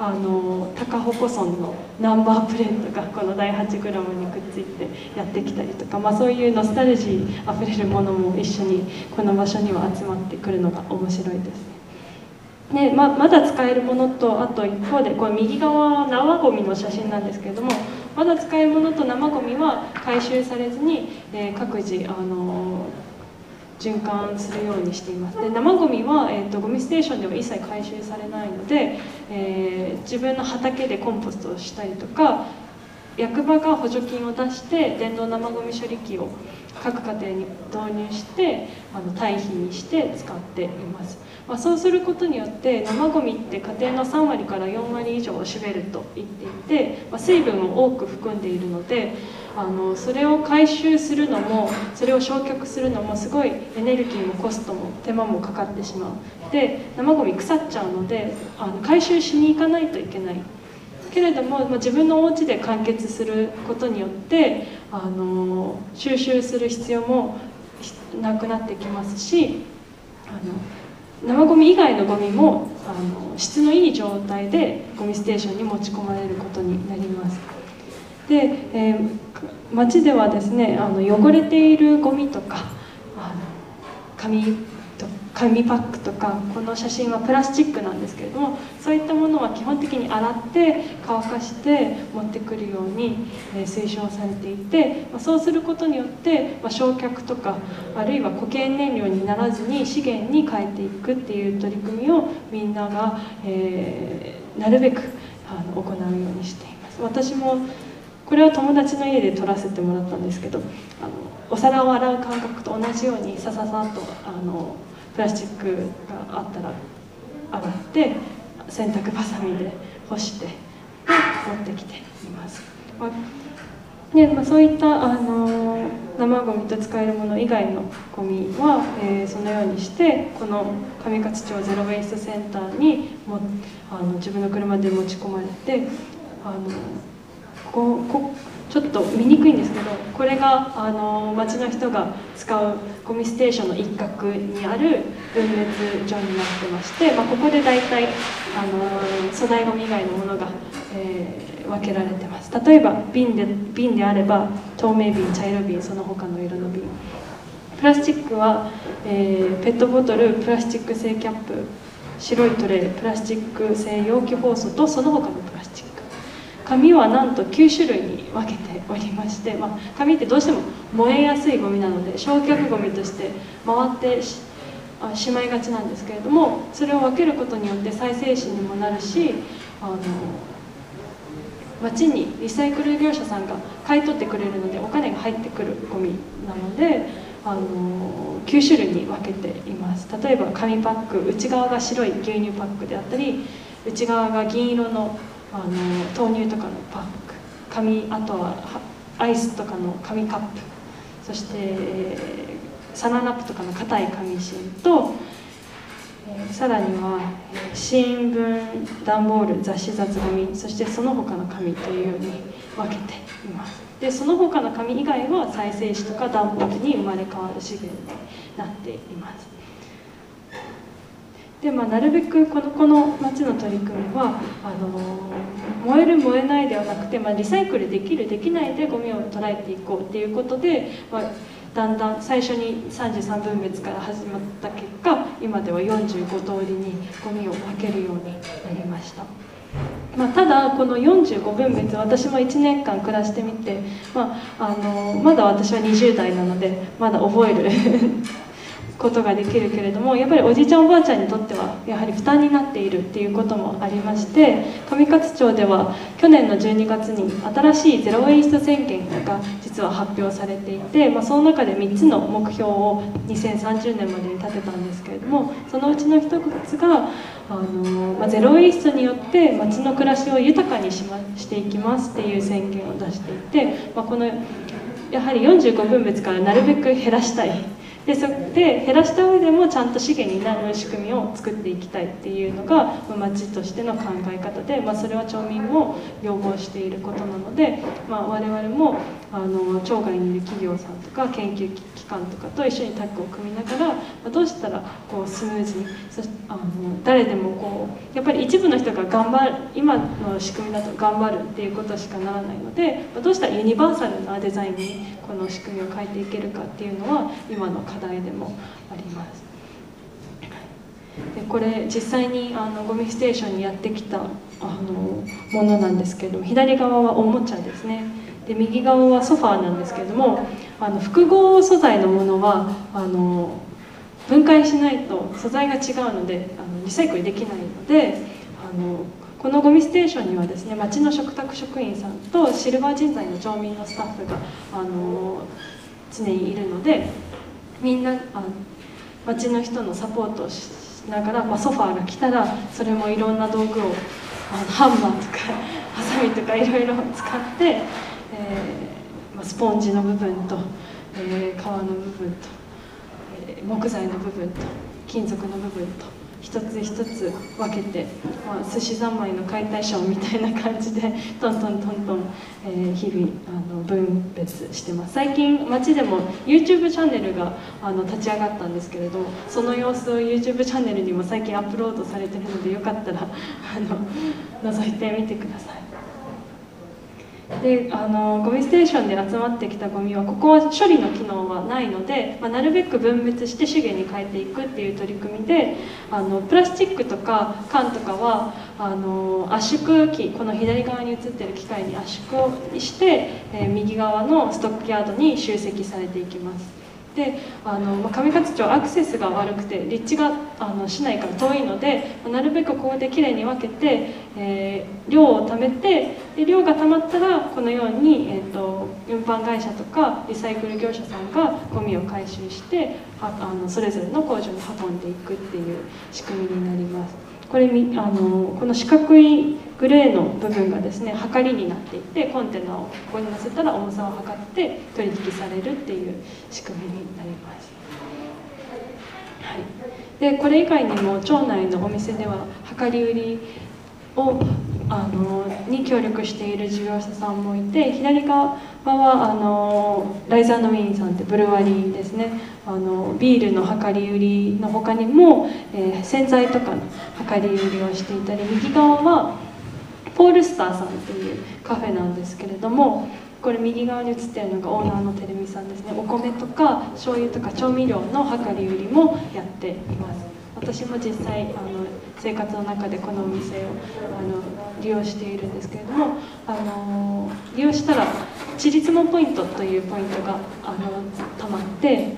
あの高鉾村のナンバープレートがこの第8グラムにくっついてやってきたりとか、まあ、そういうノスタルジーあふれるものも一緒にこの場所には集まってくるのが面白いですね。でままだ使えるものとあと一方でこれ右側は生ゴミの写真なんですけれどもまだ使えるものと生ゴミは回収されずに、えー、各自あの循環するようにしています。で生ゴミは、えーと、ゴミステーションでは一切回収されないので、えー、自分の畑でコンポストをしたりとか役場が補助金を出して電動生ゴミ処理機を各家庭に導入してあの堆肥にして使っています、まあ、そうすることによって生ゴミって家庭の3割から4割以上を占めると言っていて、まあ、水分を多く含んでいるのであのそれを回収するのもそれを焼却するのもすごいエネルギーもコストも手間もかかってしまう。で生ゴミ腐っちゃうのであの回収しに行かないといけない。けれども、まあ、自分のお家で完結することによってあの収集する必要もなくなってきますしあの生ゴミ以外のゴミもあの質のいい状態でゴミステーションに持ち込まれることになります。で、えー、街ではですねあの汚れているゴミとかあの紙紙パックとかこの写真はプラスチックなんですけれどもそういったものは基本的に洗って乾かして持ってくるように、え、推奨されていて、ま、そうすることによって、ま、焼却とかあるいは固形燃料にならずに資源に変えていくっていう取り組みをみんなが、えー、なるべくあの行うようにしています。私もこれは友達の家で撮らせてもらったんですけどあのお皿を洗う感覚と同じようにさささっとあのプラスチックがあったら洗って洗濯ばさみで干して持ってきています。でまあ、そういったあの生ゴミと使えるもの以外のゴミは、えー、そのようにしてこの上勝町ゼロ・ウェイストセンターにもあの自分の車で持ち込まれてあのこうこちょっと見にくいんですけどこれがあの町の人が使うゴミステーションの一角にある分別所になってまして、まあ、ここで大体あの粗大ゴミ以外のものが、えー、分けられてます。例えば瓶で瓶であれば透明瓶茶色瓶その他の色の瓶。プラスチックは、えー、ペットボトルプラスチック製キャップ白いトレイプラスチック製容器包装とその他の紙はなんと9種類に分けておりまして、まあ、紙ってどうしても燃えやすいゴミなので焼却ゴミとして回ってしまいがちなんですけれどもそれを分けることによって再生紙にもなるしあの町にリサイクル業者さんが買い取ってくれるのでお金が入ってくるゴミなのであの9種類に分けています。例えば紙パック内側が白い牛乳パックであったり内側が銀色のあの豆乳とかのパック紙あとはアイスとかの紙カップそして、えー、サランラップとかの硬い紙芯と、え、さらには、新聞段ボール雑誌雑紙そしてその他の紙というように分けています。でその他の紙以外は再生紙とか段ボールに生まれ変わる資源になっています。でまあ、なるべくこのこの町の取り組みはあの燃える燃えないではなくて、まあ、リサイクルできるできないでゴミを捉えていこうっていうことで、まあ、だんだん最初に33分別から始まった結果今では45通りにゴミを分けるようになりました。まあ、ただこの45分別私も1年間暮らしてみて、まあ、あのまだ私は20代なのでまだ覚えることができるけれどもやっぱりおじいちゃんおばあちゃんにとってはやはり負担になっているっていうこともありまして上勝町では去年の12月に新しいゼロ・ウェイスト宣言が実は発表されていて、まあ、その中で3つの目標を2030年までに立てたんですけれどもそのうちの1つがあの、まあ、ゼロ・ウェイストによって町の暮らしを豊かにし,、ま、していきますっていう宣言を出していて、まあ、このやはり45分別からなるべく減らしたいでそで減らした上でもちゃんと資源になる仕組みを作っていきたいっていうのが町としての考え方で、まあ、それは町民も要望していることなので、まあ、我々もあの町外にいる企業さんとか研究機関とかと一緒にタッグを組みながら、まあ、どうしたらこうスムーズにそあの誰でもこうやっぱり一部の人が頑張る今の仕組みだと頑張るっていうことしかならないので、どうしたらユニバーサルなデザインにこの仕組みを変えていけるかっていうのは今の課題でもあります。でこれ実際にあのゴミステーションにやってきたあのものなんですけど左側はおもちゃですねで右側はソファーなんですけれどもあの複合素材のものはあの分解しないと素材が違うのであのリサイクルできないのであのこのゴミステーションにはですね町の食卓職員さんとシルバー人材の町民のスタッフがあの常にいるのでみんなあ町の人のサポートをしながら、まあ、ソファーが来たらそれもいろんな道具をあのハンマーとかハサミとかいろいろ使って、えーま、スポンジの部分と、えー、革の部分と、えー木材の部分と金属の部分と一つ一つ分けて、まあ、寿司三昧の解体ショーみたいな感じでトントントントン、えー日々あの分別してます。最近街でも YouTube チャンネルがあの立ち上がったんですけれどその様子を YouTube チャンネルにも最近アップロードされてるのでよかったらあの 覗いてみてください。であのゴミステーションで集まってきたゴミはここは処理の機能はないので、まあ、なるべく分別して資源に変えていくっていう取り組みであのプラスチックとか缶とかはあの圧縮機この左側に映ってる機械に圧縮をして、えー右側のストックヤードに集積されていきます。であの、ま、上勝町アクセスが悪くて立地があの市内から遠いのでまなるべくここできれいに分けて、えー量を貯めてで量が貯まったらこのように、えー、と運搬会社とかリサイクル業者さんがゴミを回収してあのそれぞれの工場に運んでいくっていう仕組みになります。これみあのこの四角いグレーの部分がですね測りになっていてコンテナをここに乗せたら重さを測って取引されるっていう仕組みになります。はい、でこれ以外にも町内のお店では量り売りをあのに協力している事業者さんもいて左側はあのライザーのウィンさんってブルワリーですね。あのビールの量り売りの他にも、えー洗剤とかの量り売りをしていたり右側はポールスターさんっていうカフェなんですけれどもこれ右側に映ってるのがオーナーのてるみさんですね。お米とか醤油とか調味料の量り売りもやっています。私も実際あの生活の中でこのお店をあの利用しているんですけれどもあの利用したらちりつもポイントというポイントがあのたまって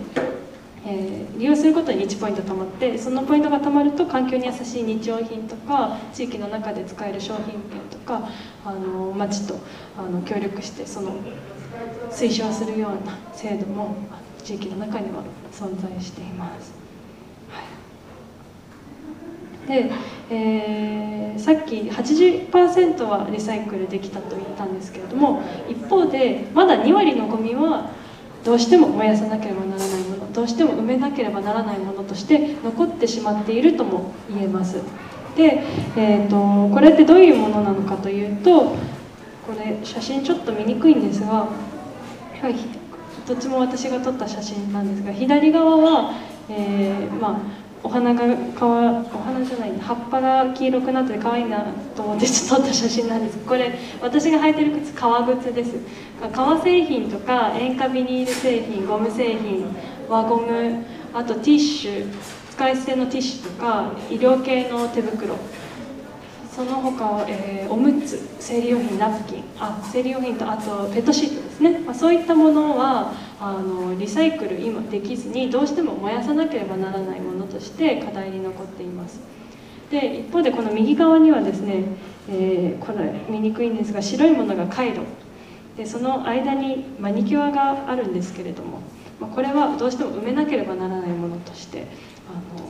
えー利用することに1ポイント貯まってそのポイントが貯まると環境に優しい日用品とか地域の中で使える商品券とかあの町とあの協力してその推奨するような制度も地域の中には存在しています。でえーさっき80%はリサイクルできたと言ったんですけれども一方でまだ2割のゴミはどうしても燃やさなければならないものどうしても埋めなければならないものとして残ってしまっているとも言えます。で、えー、とこれってどういうものなのかというとこれ写真ちょっと見にくいんですが、はい、どっちも私が撮った写真なんですが左側は、えーまあお花がかわお花じゃない葉っぱが黄色くなって可愛いなと思って撮った写真なんです。これ私が履いてる靴革靴です。革製品とか塩化ビニール製品ゴム製品輪ゴムあとティッシュ使い捨てのティッシュとか医療系の手袋。その他は、えーおむつ生理用品ナプキン。あ生理用品とあとペットシートですね、まあ、そういったものはあのリサイクル今できずにどうしても燃やさなければならないもの。として課題に残っています。で一方でこの右側にはですね、えーこれ見にくいんですが白いものが回路でその間にマニキュアがあるんですけれども、まあ、これはどうしても埋めなければならないものとしてあの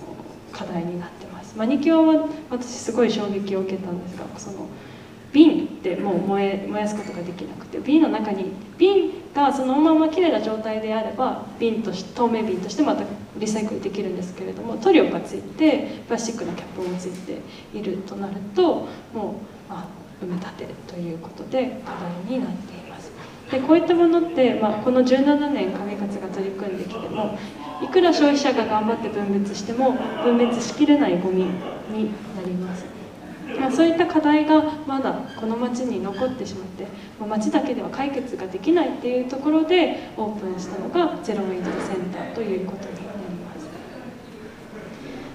課題になってます。マニキュアは私すごい衝撃を受けたんですがその瓶ってもう燃え燃やすことができなくて瓶の中に瓶がそのままきれいな状態であれば瓶とし透明瓶としてまたリサイクルできるんですけれども塗料がついてプラスチックのキャップもついているとなるともうあ埋め立てということで課題になっています。でこういったものって、まあ、この17年上勝が取り組んできてもいくら消費者が頑張って分別しても分別しきれないゴミになります、そういった課題がまだこの町に残ってしまって、まあ、町だけでは解決ができないっていうところでオープンしたのがゼロウェイトセンターということになりま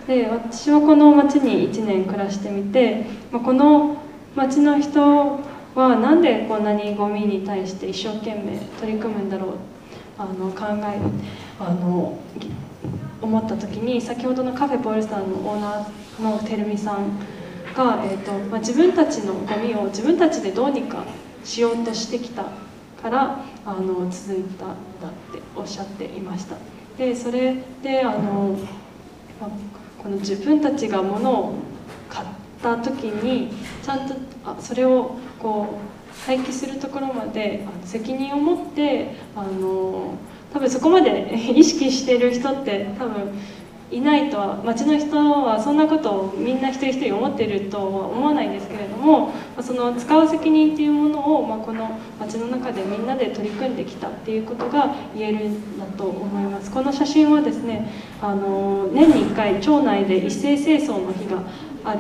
す。で私はこの町に1年暮らしてみて、まあ、この町の人はなんでこんなにゴミに対して一生懸命取り組むんだろうあの考えあの思った時に先ほどのカフェポールスターのオーナーのてるみさんが、えーとまあ、自分たちのゴミを自分たちでどうにかしようとしてきたからあの続いたんだっておっしゃっていました。でそれであの、まあ、この自分たちが物を買った時にちゃんとあそれをこう廃棄するところまで責任を持ってあの多分そこまで意識してる人って多分いないとは町の人はそんなことをみんな一人一人思っているとは思わないんですけれどもその使う責任っていうものを、まあ、この町の中でみんなで取り組んできたっていうことが言えるんだと思いますこの写真はですねあの年に1回町内で一斉清掃の日がある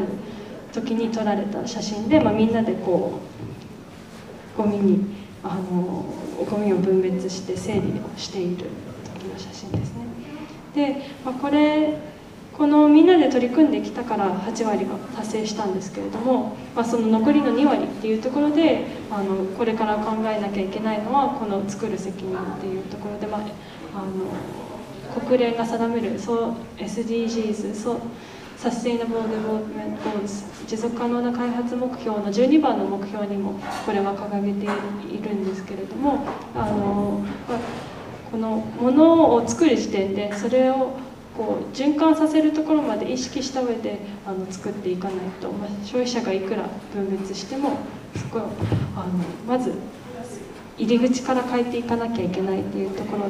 時に撮られた写真で、まあ、みんなでこうゴミにあのゴミを分別して整理をしている時の写真です。で、まあ、これこのみんなで取り組んできたから8割が達成したんですけれども、まあ、その残りの2割っていうところであのこれから考えなきゃいけないのはこの作る責任っていうところで、まあ、あの国連が定めるそう SDGs そうSustainable Development Goals 持続可能な開発目標の12番の目標にもこれは掲げているんですけれどもあの、まあこのものを作る時点でそれをこう循環させるところまで意識した上であの作っていかないと、まあ、消費者がいくら分別してもすごいあのまず入り口から変えていかなきゃいけないっていうところ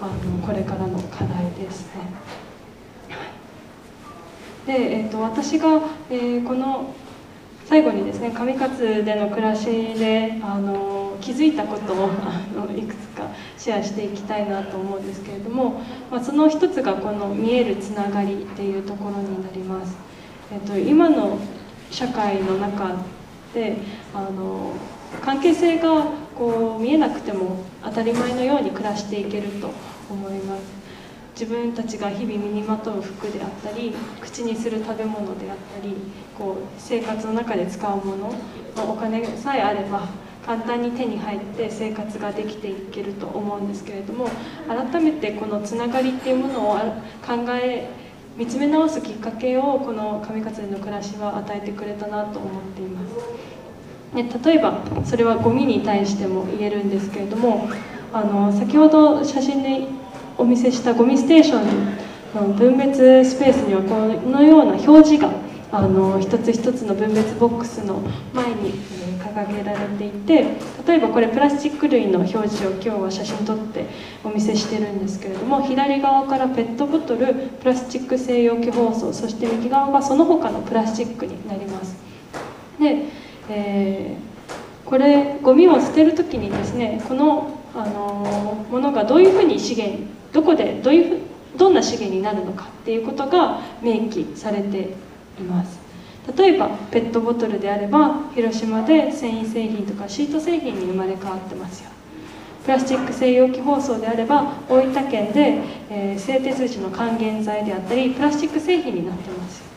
あのこれからの課題ですね。で、えーと、私が、えー、この最後にですね上勝での暮らしであの気づいたことをあのいくつかシェアしていきたいなと思うんですけれども、まあ、その一つがこの見えるつながりっていうところになります。えっと、今の社会の中であの関係性がこう見えなくても当たり前のように暮らしていけると思います。自分たちが日々身にまとう服であったり口にする食べ物であったりこう生活の中で使うものお金さえあれば簡単に手に入って生活ができていけると思うんですけれども改めてこのつながりっていうものを考え見つめ直すきっかけをこの上勝の暮らしは与えてくれたなと思っています。で例えばそれはゴミに対しても言えるんですけれどもあの先ほど写真でお見せしたゴミステーションの分別スペースにはこのような表示があの一つ一つの分別ボックスの前に、掲げられていて例えばこれプラスチック類の表示を今日は写真撮ってお見せしてるんですけれども左側からペットボトルプラスチック製容器包装そして右側がその他のプラスチックになります。で、えー、これゴミを捨てる時にですねこのあのものがどういうふうに資源どこでどういうどんな資源になるのかっていうことが明記されています。例えばペットボトルであれば広島で繊維製品とかシート製品に生まれ変わってますよ。プラスチック製容器包装であれば大分県で、えー、製鉄時の還元剤であったりプラスチック製品になってますよ。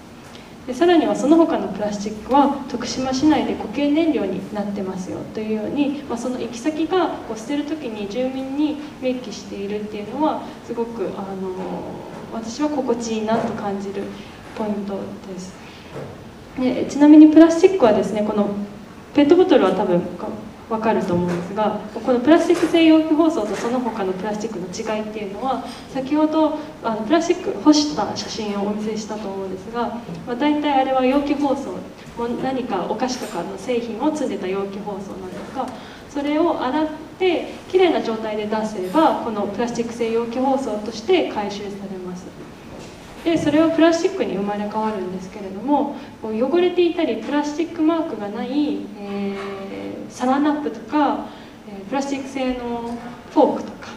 でさらにはその他のプラスチックは徳島市内で固形燃料になってますよというように、まあ、その行き先がこう捨てる時に住民に明記しているっていうのはすごくあの私は心地いいなと感じるポイントです。でちなみにプラスチックはですねこのペットボトルは多分分かると思うんですがこのプラスチック製容器包装とその他のプラスチックの違いっていうのは先ほどあのプラスチック干した写真をお見せしたと思うんですが、まあ、大体あれは容器包装何かお菓子とかの製品を積んでた容器包装なんですがそれを洗ってきれいな状態で出せばこのプラスチック製容器包装として回収されます。でそれはプラスチックに生まれ変わるんですけれども汚れていたりプラスチックマークがない、えー、サランラップとか、え、プラスチック製のフォークとか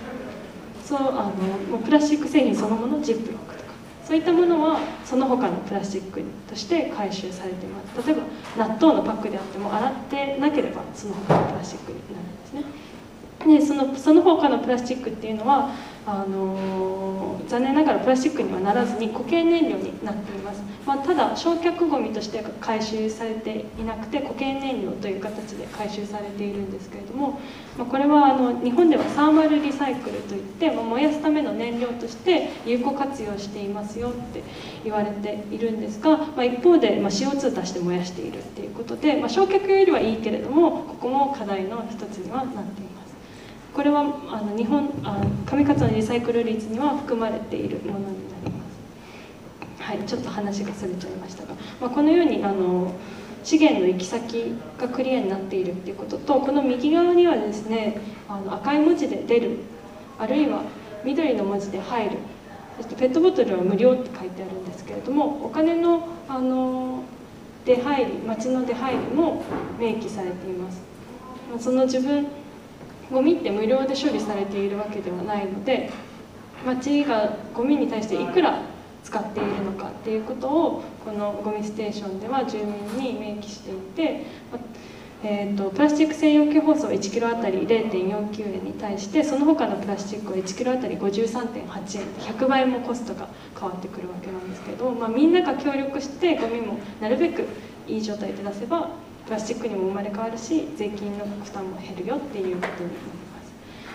そうあのもうプラスチック製品そのものジップロックとかそういったものはその他のプラスチックとして回収されています例えば納豆のパックであっても洗ってなければその他のプラスチックになるんですね。でそのその他のプラスチックっていうのはあの残念ながらプラスチックにはならずに固形燃料になっています、まあ、ただ焼却ごみとして回収されていなくて固形燃料という形で回収されているんですけれども、まあ、これはあの日本ではサーマルリサイクルといって、まあ、燃やすための燃料として有効活用していますよって言われているんですが、まあ、一方で、ま CO2 出して燃やしているっていうことで、ま焼却よりはいいけれどもここも課題の一つにはなっています。これはあの日本あ紙かつのリサイクル率には含まれているものになります。はいちょっと話がそれちゃいましたが、まあ、このようにあの資源の行き先がクリアになっているっていうこととこの右側にはですねあの赤い文字で出るあるいは緑の文字で入るそしてペットボトルは無料って書いてあるんですけれどもお金のあの出入り町の出入りも明記されています。その自分ゴミって無料で処理されているわけではないので町がゴミに対していくら使っているのかっていうことをこのゴミステーションでは住民に明記していて、えーと、プラスチック専用機包装1キロあたり0.49円に対してその他のプラスチックは1キロあたり53.8円100倍もコストが変わってくるわけなんですけど、まあ、みんなが協力してゴミもなるべくいい状態で出せばプラスチックにも生まれ変わるし税金の負担も減るよっていうことになりま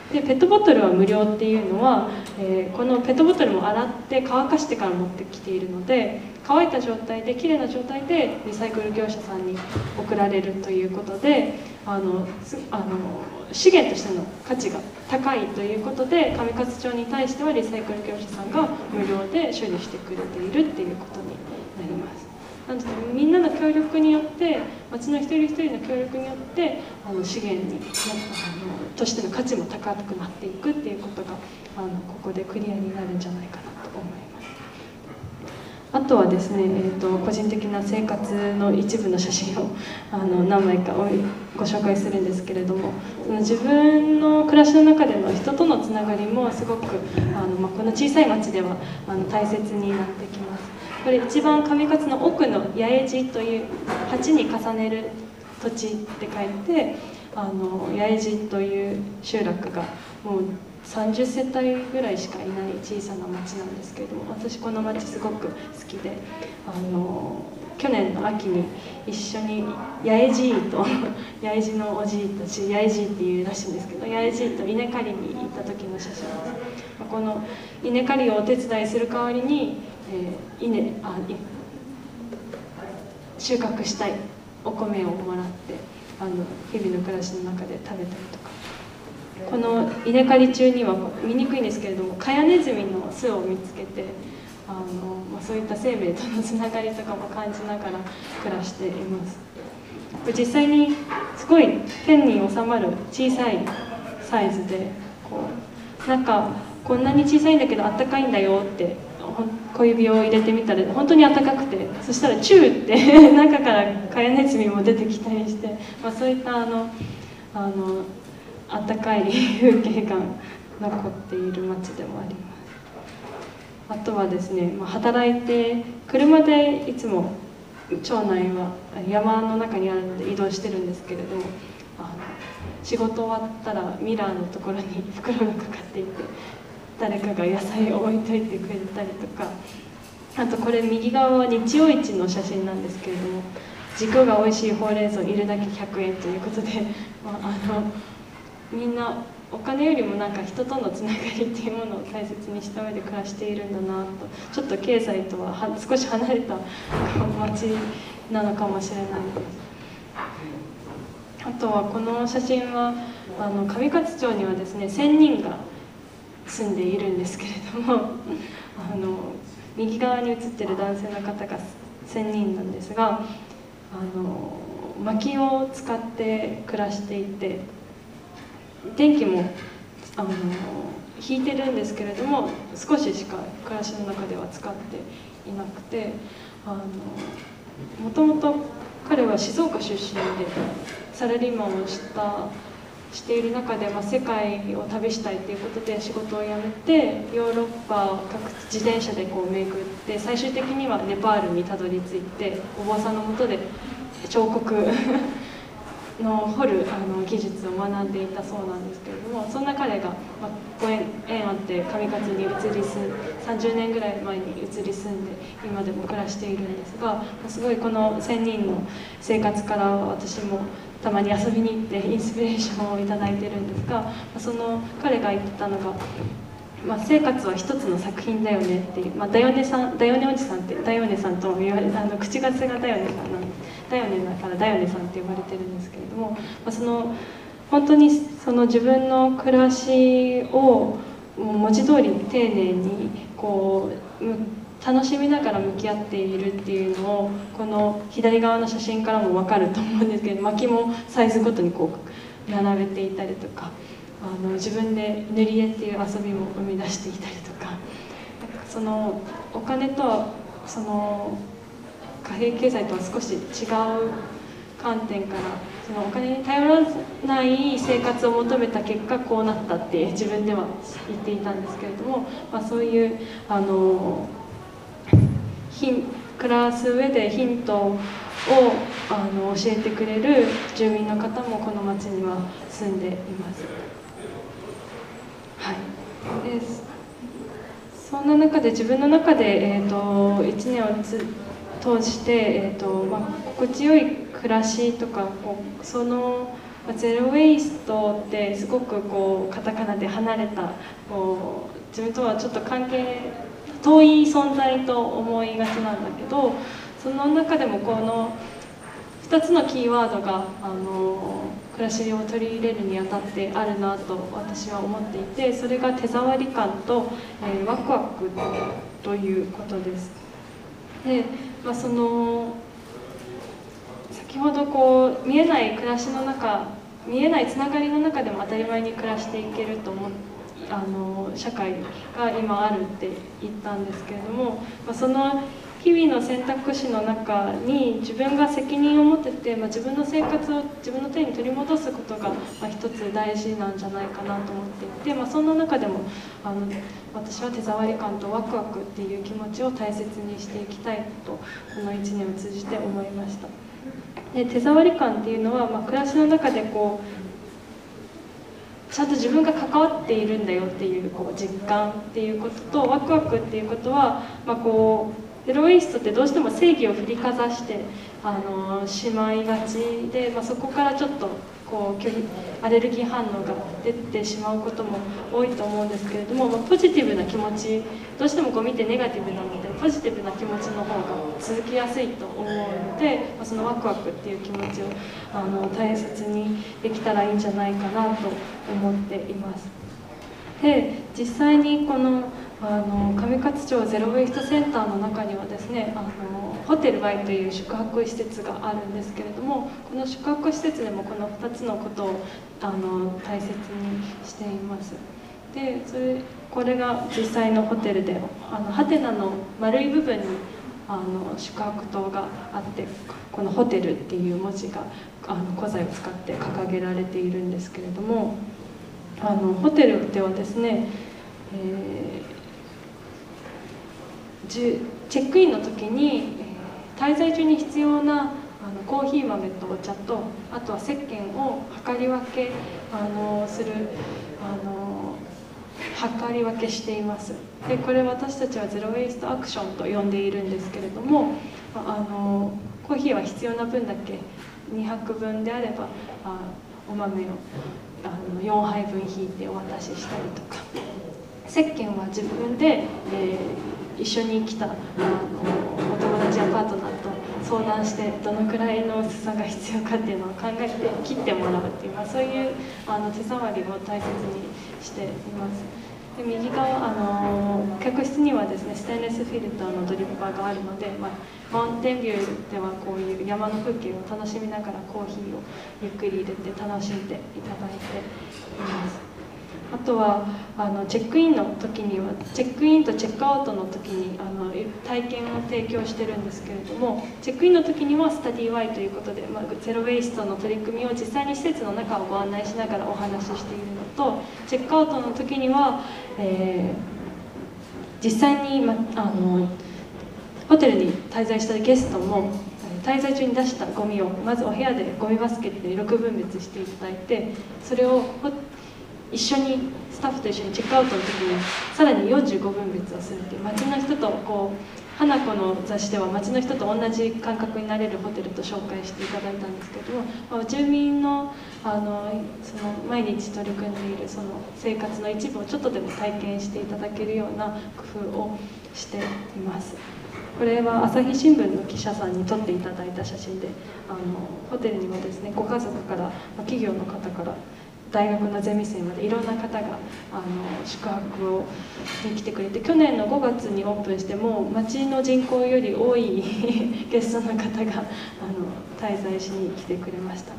すでペットボトルは無料っていうのは、えー、このペットボトルも洗って乾かしてから持ってきているので乾いた状態できれいな状態でリサイクル業者さんに送られるということであのあの資源としての価値が高いということで上勝町に対してはリサイクル業者さんが無料で処理してくれているっていうことに。なんですみんなの協力によって町の一人一人の協力によってあの資源にあのとしての価値も高くなっていくっていうことがあのここでクリアになるんじゃないかなと思います。あとはですね、えーと、個人的な生活の一部の写真を あの何枚かご紹介するんですけれどもその自分の暮らしの中での人とのつながりもすごくあの、まあ、この小さい町ではあの大切になってきます。これ一番上勝の奥の八重地という8に重ねる土地って書いてあの八重地という集落がもう30世帯ぐらいしかいない小さな町なんですけれども私この町すごく好きであの去年の秋に一緒に八重じいと 八重じのおじいたち八重じいっていうらしいんですけど八重じいと稲刈りに行った時の写真です。この稲刈りをお手伝いする代わりにえー、稲あ収穫したいお米をもらってあの日々の暮らしの中で食べたりとか。この稲刈り中には見にくいんですけれどもカヤネズミの巣を見つけてあの、まあ、そういった生命とのつながりとかも感じながら暮らしています。実際にすごい天に収まる小さいサイズでこうなんかこんなに小さいんだけどあったかいんだよって小指を入れてみたら本当に暖かくてそしたらチューって 中からカヤネズミも出てきたりして、まあ、そういったあのあの暖かい風景が残っている街でもあります。あとはですね、まあ、働いて車でいつも町内は山の中にあるので移動してるんですけれどもあの仕事終わったらミラーのところに袋がかかっていて誰かが野菜を置いといてくれたりとか。あとこれ右側は日曜市の写真なんですけれども軸が美味しいほうれん草いるだけ100円ということで、まあ、あのみんなお金よりもなんか人とのつながりっていうものを大切にした上で暮らしているんだなとちょっと経済とは少し離れた街なのかもしれないです。あとはこの写真はあの上勝町にはですね仙人が住んでいるんですけれども あの右側に写ってる男性の方が仙人なんですがあの薪を使って暮らしていて電気もあの引いてるんですけれども少ししか暮らしの中では使っていなくてもともと彼は静岡出身でサラリーマンをしたしている中で、まあ、世界を旅したいということで仕事を辞めてヨーロッパを各地自転車でこう巡って最終的にはネパールにたどり着いてお坊さんのもとで彫刻の掘るあの技術を学んでいたそうなんですけれどもそんな彼が、まあ、ご縁縁あって上勝に移り住んで30年ぐらい前に移り住んで今でも暮らしているんですがすごいこの1,000人の生活から私もたまに遊びに行ってインスピレーションを頂いてるんですがその彼が言ってたのがまあ、生活は一つの作品だよねっていう、まあ、だよねさんだよねおじさんってだよねさんとも言われ あの口がつがだよねさんなんだよねだからだよねさんって呼ばれてるんですけれども、まあ、その本当にその自分の暮らしを文字通り丁寧にこう楽しみながら向き合っているっていうのをこの左側の写真からも分かると思うんですけど薪もサイズごとにこう並べていたりとか。あの自分で塗り絵っていう遊びも生み出していたりとかそのお金とはその貨幣経済とは少し違う観点からそのお金に頼らない生活を求めた結果こうなったって自分では言っていたんですけれども、まあ、そういうあの暮らす上でヒントをあの教えてくれる住民の方もこの町には住んでいます。はいでそんな中で自分の中で、えーと、1年を通して、えーとまあ、心地よい暮らしとかこうそのゼロ・ウェイストってすごくこうカタカナで離れたこう自分とはちょっと関係遠い存在と思いがちなんだけどその中でもこの2つのキーワードがあの暮らしを取り入れるにあたってあるなと私は思っていてそれが手触り感と、えー、ワクワクということです。で、まあ、その先ほどこう見えない暮らしの中見えないつながりの中でも当たり前に暮らしていけると思ってあの社会が今あるって言ったんですけれども、まあ、その日々の選択肢の中に自分が責任を持ってて、まあ、自分の生活を自分の手に取り戻すことが、まあ、一つ大事なんじゃないかなと思っていて、まあ、そんな中でもあの私は手触り感とワクワクっていう気持ちを大切にしていきたいとこの1年を通じて思いました。で手触り感っていうのは、ま、暮らしの中でこうちゃんと自分が関わっているんだよっていうこう実感っていうこととワクワクっていうことは、まあ、こうゼロ・ウェイストってどうしても正義を振りかざしてあのしまいがちで、まあ、そこからちょっとこう拒否アレルギー反応が出てしまうことも多いと思うんですけれども、まあ、ポジティブな気持ちどうしてもゴミってネガティブなのポジティブな気持ちの方が続きやすいと思うので、まあ、そのワクワクっていう気持ちをあの大切にできたらいいんじゃないかなと思っています。で実際にこのあの上勝町ゼロウェイストセンターの中にはですねあのホテル Y という宿泊施設があるんですけれどもこの宿泊施設でもこの2つのことをあの大切にしていますでそれこれが実際のホテルであのハテナの丸い部分にあの宿泊棟があってこの「ホテル」っていう文字があの古材を使って掲げられているんですけれどもあのホテルではですね、えーチェックインの時に滞在中に必要なあのコーヒー豆とお茶とあとは石鹸を量り分けあのするあの計り分けしていますでこれ私たちはゼロ・ウェイストアクションと呼んでいるんですけれどもあのコーヒーは必要な分だけ2泊分であればあお豆をあの4杯分引いてお渡ししたりとか石鹸は自分で、えー一緒に来たあのお友達やパートナーと相談してどのくらいの薄さが必要かっていうのを考えて切ってもらうっていう、まあ、そういうあの手触りを大切にしています。で右側あの客室にはですねステンレスフィルターのドリッパーがあるので、まあ、マウンテンビューではこういう山の風景を楽しみながらコーヒーをゆっくり入れて楽しんでいただいています。あとはあのチェックインの時にはチェックインとチェックアウトの時にあの体験を提供してるんですけれどもチェックインの時にはスタディ Y ということで、まあ、ゼロ・ウェイストの取り組みを実際に施設の中をご案内しながらお話ししているのとチェックアウトの時には、えー、実際に、ま、あのホテルに滞在したゲストも滞在中に出したゴミをまずお部屋でゴミバスケットで6分別していただいてそれを一緒にスタッフと一緒にチェックアウトの時にさらに45分別をするっていう街の人とこう花子の雑誌では街の人と同じ感覚になれるホテルと紹介していただいたんですけども、まあ、住民のあのその毎日取り組んでいるその生活の一部をちょっとでも体験していただけるような工夫をしています。これは朝日新聞の記者さんに撮っていただいた写真であのホテルにもですねご家族から企業の方から大学のゼミ生までいろんな方があの宿泊をに来てくれて去年の5月にオープンしても町の人口より多い ゲストの方があの滞在しに来てくれました。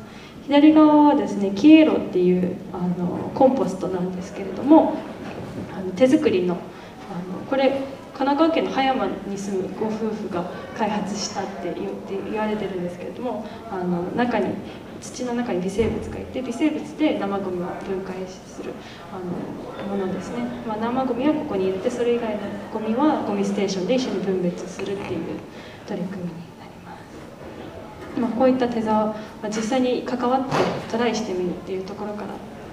左側はですねキエロっていうあのコンポストなんですけれどもあの手作りのあのこれ神奈川県の葉山に住むご夫婦が開発したって言って言われてるんですけれどもあの中に土の中に微生物がいて微生物で生ゴミを分解するあのものですね、まあ、生ゴミはここに入れてそれ以外のゴミはゴミステーションで一緒に分別するっていう取り組みになります、まあ、こういった手触まあ、実際に関わってトライしてみるっていうところから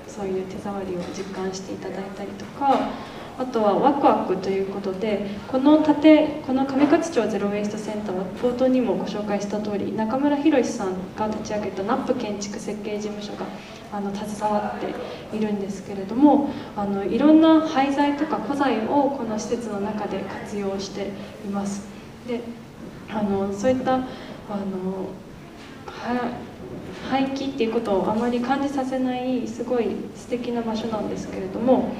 そういう手触りを実感していただいたりとかあとはワクワクということでこの建この上勝町ゼロ・ウェイストセンターは冒頭にもご紹介した通り中村拓志さんが立ち上げた NAP建築設計事務所があの携わっているんですけれどもあのいろんな廃材とか古材をこの施設の中で活用しています。であのそういったあの廃棄っていうことをあまり感じさせないすごい素敵な場所なんですけれども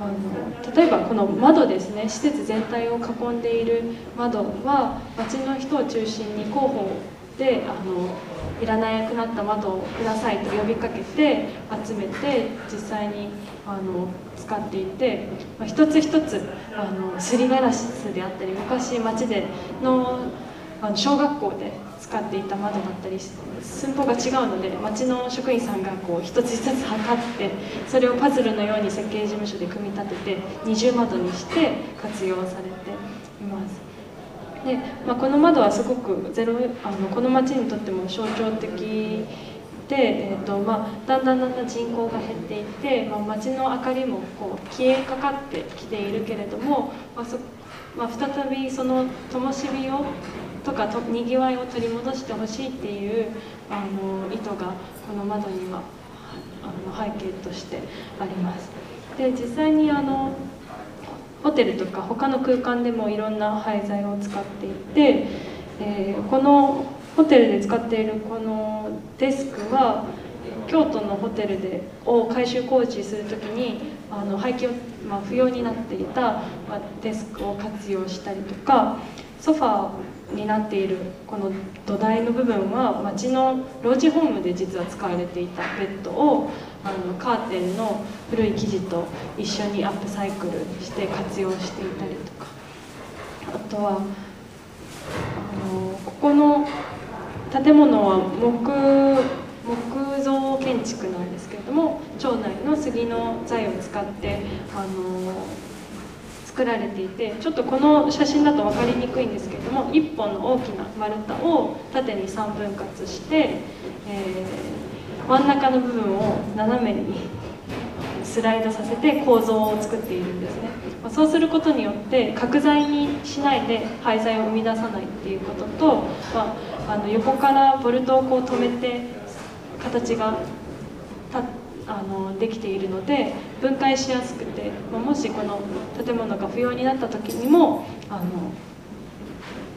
あの例えばこの窓ですね施設全体を囲んでいる窓は町の人を中心に広報であのいらなくなった窓をくださいと呼びかけて集めて実際にあの使っていて、まあ、一つ一つあのすりガラスであったり昔町でのあの小学校で使っていた窓だったり寸法が違うので町の職員さんがこう一つ一つ測ってそれをパズルのように設計事務所で組み立てて二重窓にして活用されています。でまあ、この窓はすごくゼロあのこの町にとっても象徴的で、えーとまあ、だんだんだんだん人口が減っていって、まあ、街の明かりもこう消えかかってきているけれども、まあそまあ、再びその灯火をとかとにぎわいを取り戻してほしいっていうあの意図がこの窓にはあの背景としてあります。で実際にあのホテルとか他の空間でもいろんな廃材を使っていて、えー、このホテルで使っているこのデスクは京都のホテルでを改修工事する時にあの廃棄を、まあ、不要になっていた、ま、デスクを活用したりとかソファーになっているこの土台の部分は町の老人ホームで実は使われていたベッドをあのカーテンの古い生地と一緒にアップサイクルして活用していたりとか。あとはあのここの建物は木木造建築なんですけれども町内の杉の材を使ってあの作られていてちょっとこの写真だと分かりにくいんですけれども1本の大きな丸太を縦に3分割して、えー、真ん中の部分を斜めにスライドさせて構造を作っているんですね。そうすることによって角材にしないで廃材を生み出さないっていうことと、まあ、あの横からボルトをこう止めて形があのできているので分解しやすくて、ま、もしこの建物が不要になった時にもあの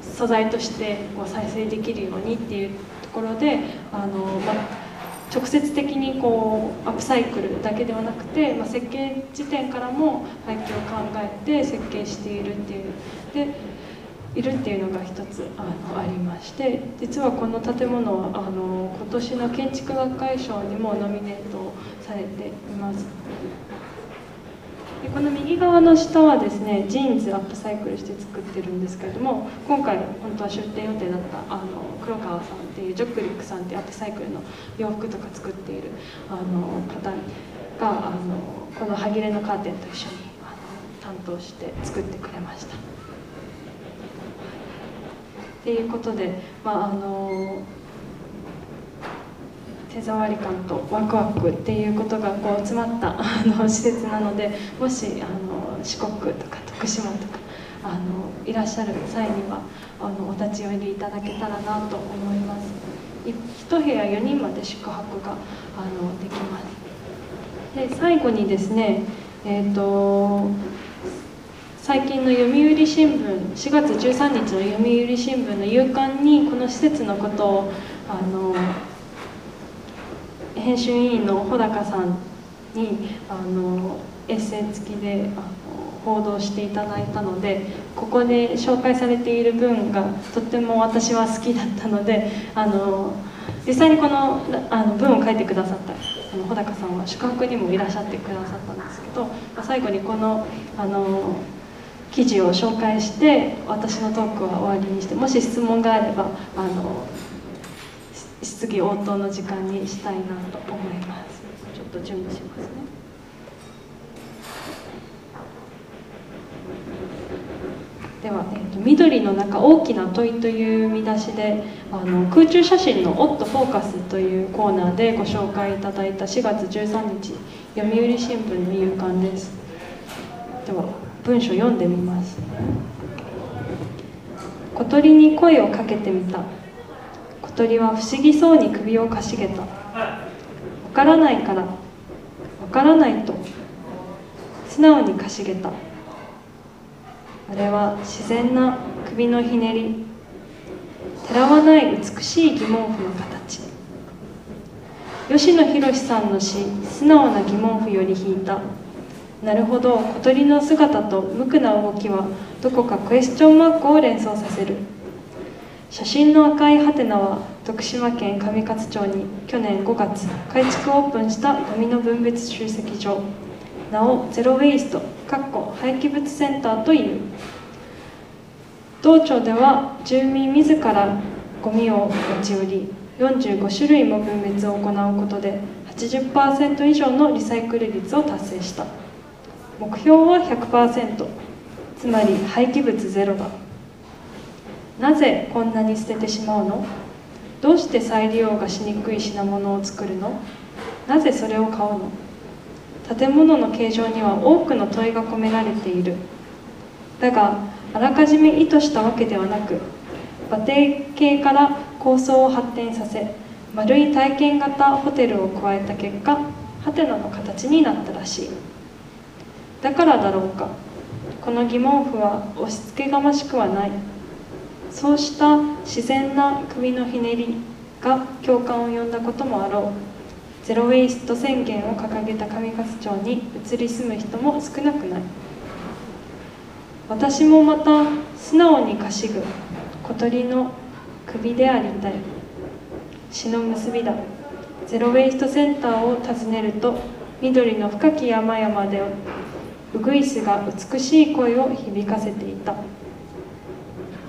素材としてこう再生できるようにっていうところであの、まあ、直接的にこうアップサイクルだけではなくて、まあ、設計時点からも廃棄を考えて設計しているっていう。でいるっていうのが一つあのありまして実はこの建物はあの今年の建築学会賞にもノミネートされていますでこの右側の下はですねジーンズアップサイクルして作ってるんですけれども今回本当は出店予定だったあの黒川さんっていうジョックリックさんっていうアップサイクルの洋服とか作っているあの方があのこの歯切れのカーテンと一緒にあの担当して作ってくれました。っていうことで、まあ、あの手触り感とワクワクっていうことがこう詰まった あの施設なのでもしあの四国とか徳島とかあのいらっしゃる際にはあのお立ち寄りいただけたらなと思います。一部屋4人まで宿泊があのできます。で最後にですねえっ、ー、と最近の読売新聞4月13日の読売新聞の夕刊にこの施設のことをあの編集委員の穂高さんにあのエッセイ付きであの報道していただいたのでここで紹介されている文がとっても私は好きだったのであの実際にこのあの文を書いてくださったあの穂高さんは宿泊にもいらっしゃってくださったんですけど、最後にこのあの記事を紹介して私のトークは終わりにしてもし質問があればあの質疑応答の時間にしたいなと思います。ちょっと準備しますね。では、えーと「緑の中大きな問い」という見出しであの空中写真の「オットフォーカス」というコーナーでご紹介いただいた4月13日読売新聞の夕刊です。では文章読んでみます。小鳥に声をかけてみた。小鳥は不思議そうに首をかしげた。わからないから。わからないと。素直にかしげた。あれは自然な首のひねり。てらわない美しい疑問符の形。吉野博さんの詩「素直な疑問符」より引いた。なるほど。小鳥の姿と無垢な動きはどこかクエスチョンマークを連想させる。写真の赤いハテナは徳島県上勝町に去年5月改築オープンしたゴミの分別集積場なおゼロウェイスト廃棄物センターという。道庁では住民自らゴミを持ち寄り45種類も分別を行うことで80%以上のリサイクル率を達成した。目標は100%つまり廃棄物ゼロだ。なぜこんなに捨ててしまうの？どうして再利用がしにくい品物を作るの？なぜそれを買うの？建物の形状には多くの問いが込められている。だがあらかじめ意図したわけではなく馬蹄形から構想を発展させ丸い体験型ホテルを加えた結果ハテナの形になったらしい。だからだろうか。この疑問符は押し付けがましくはない。そうした自然な首のひねりが共感を呼んだこともあろう。ゼロウェイスト宣言を掲げた上勝町に移り住む人も少なくない。私もまた素直にかしぐ。小鳥の首でありたい。詩の結びだ。ゼロウェイストセンターを訪ねると緑の深き山々でウグイスが美しい声を響かせていた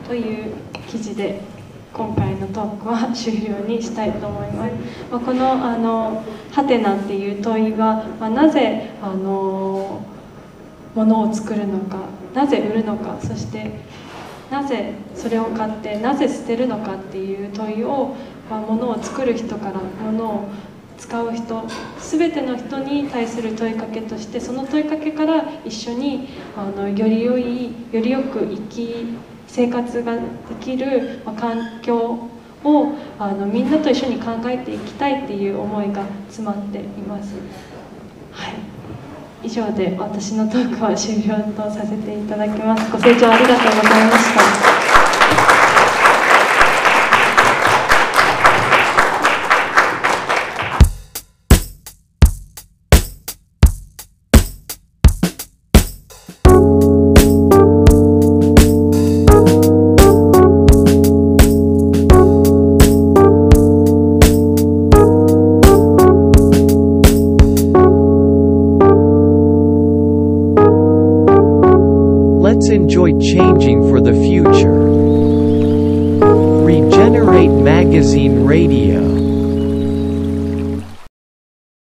という記事で今回のトークは終了にしたいと思います。まあ、このあのハテナっていう問いは、まあ、なぜあのものを作るのか、なぜ売るのか、そしてなぜそれを買ってなぜ捨てるのかっていう問いを、まあ、物を作る人から物を使う人全ての人に対する問いかけとしてその問いかけから一緒にあのより良いよりよく生き生活ができる、まあ、環境をあのみんなと一緒に考えていきたいっていう思いが詰まっています。はい以上で私のトークは終了とさせていただきます。ご清聴ありがとうございました。Changing for the future. Regenerate Magazine Radio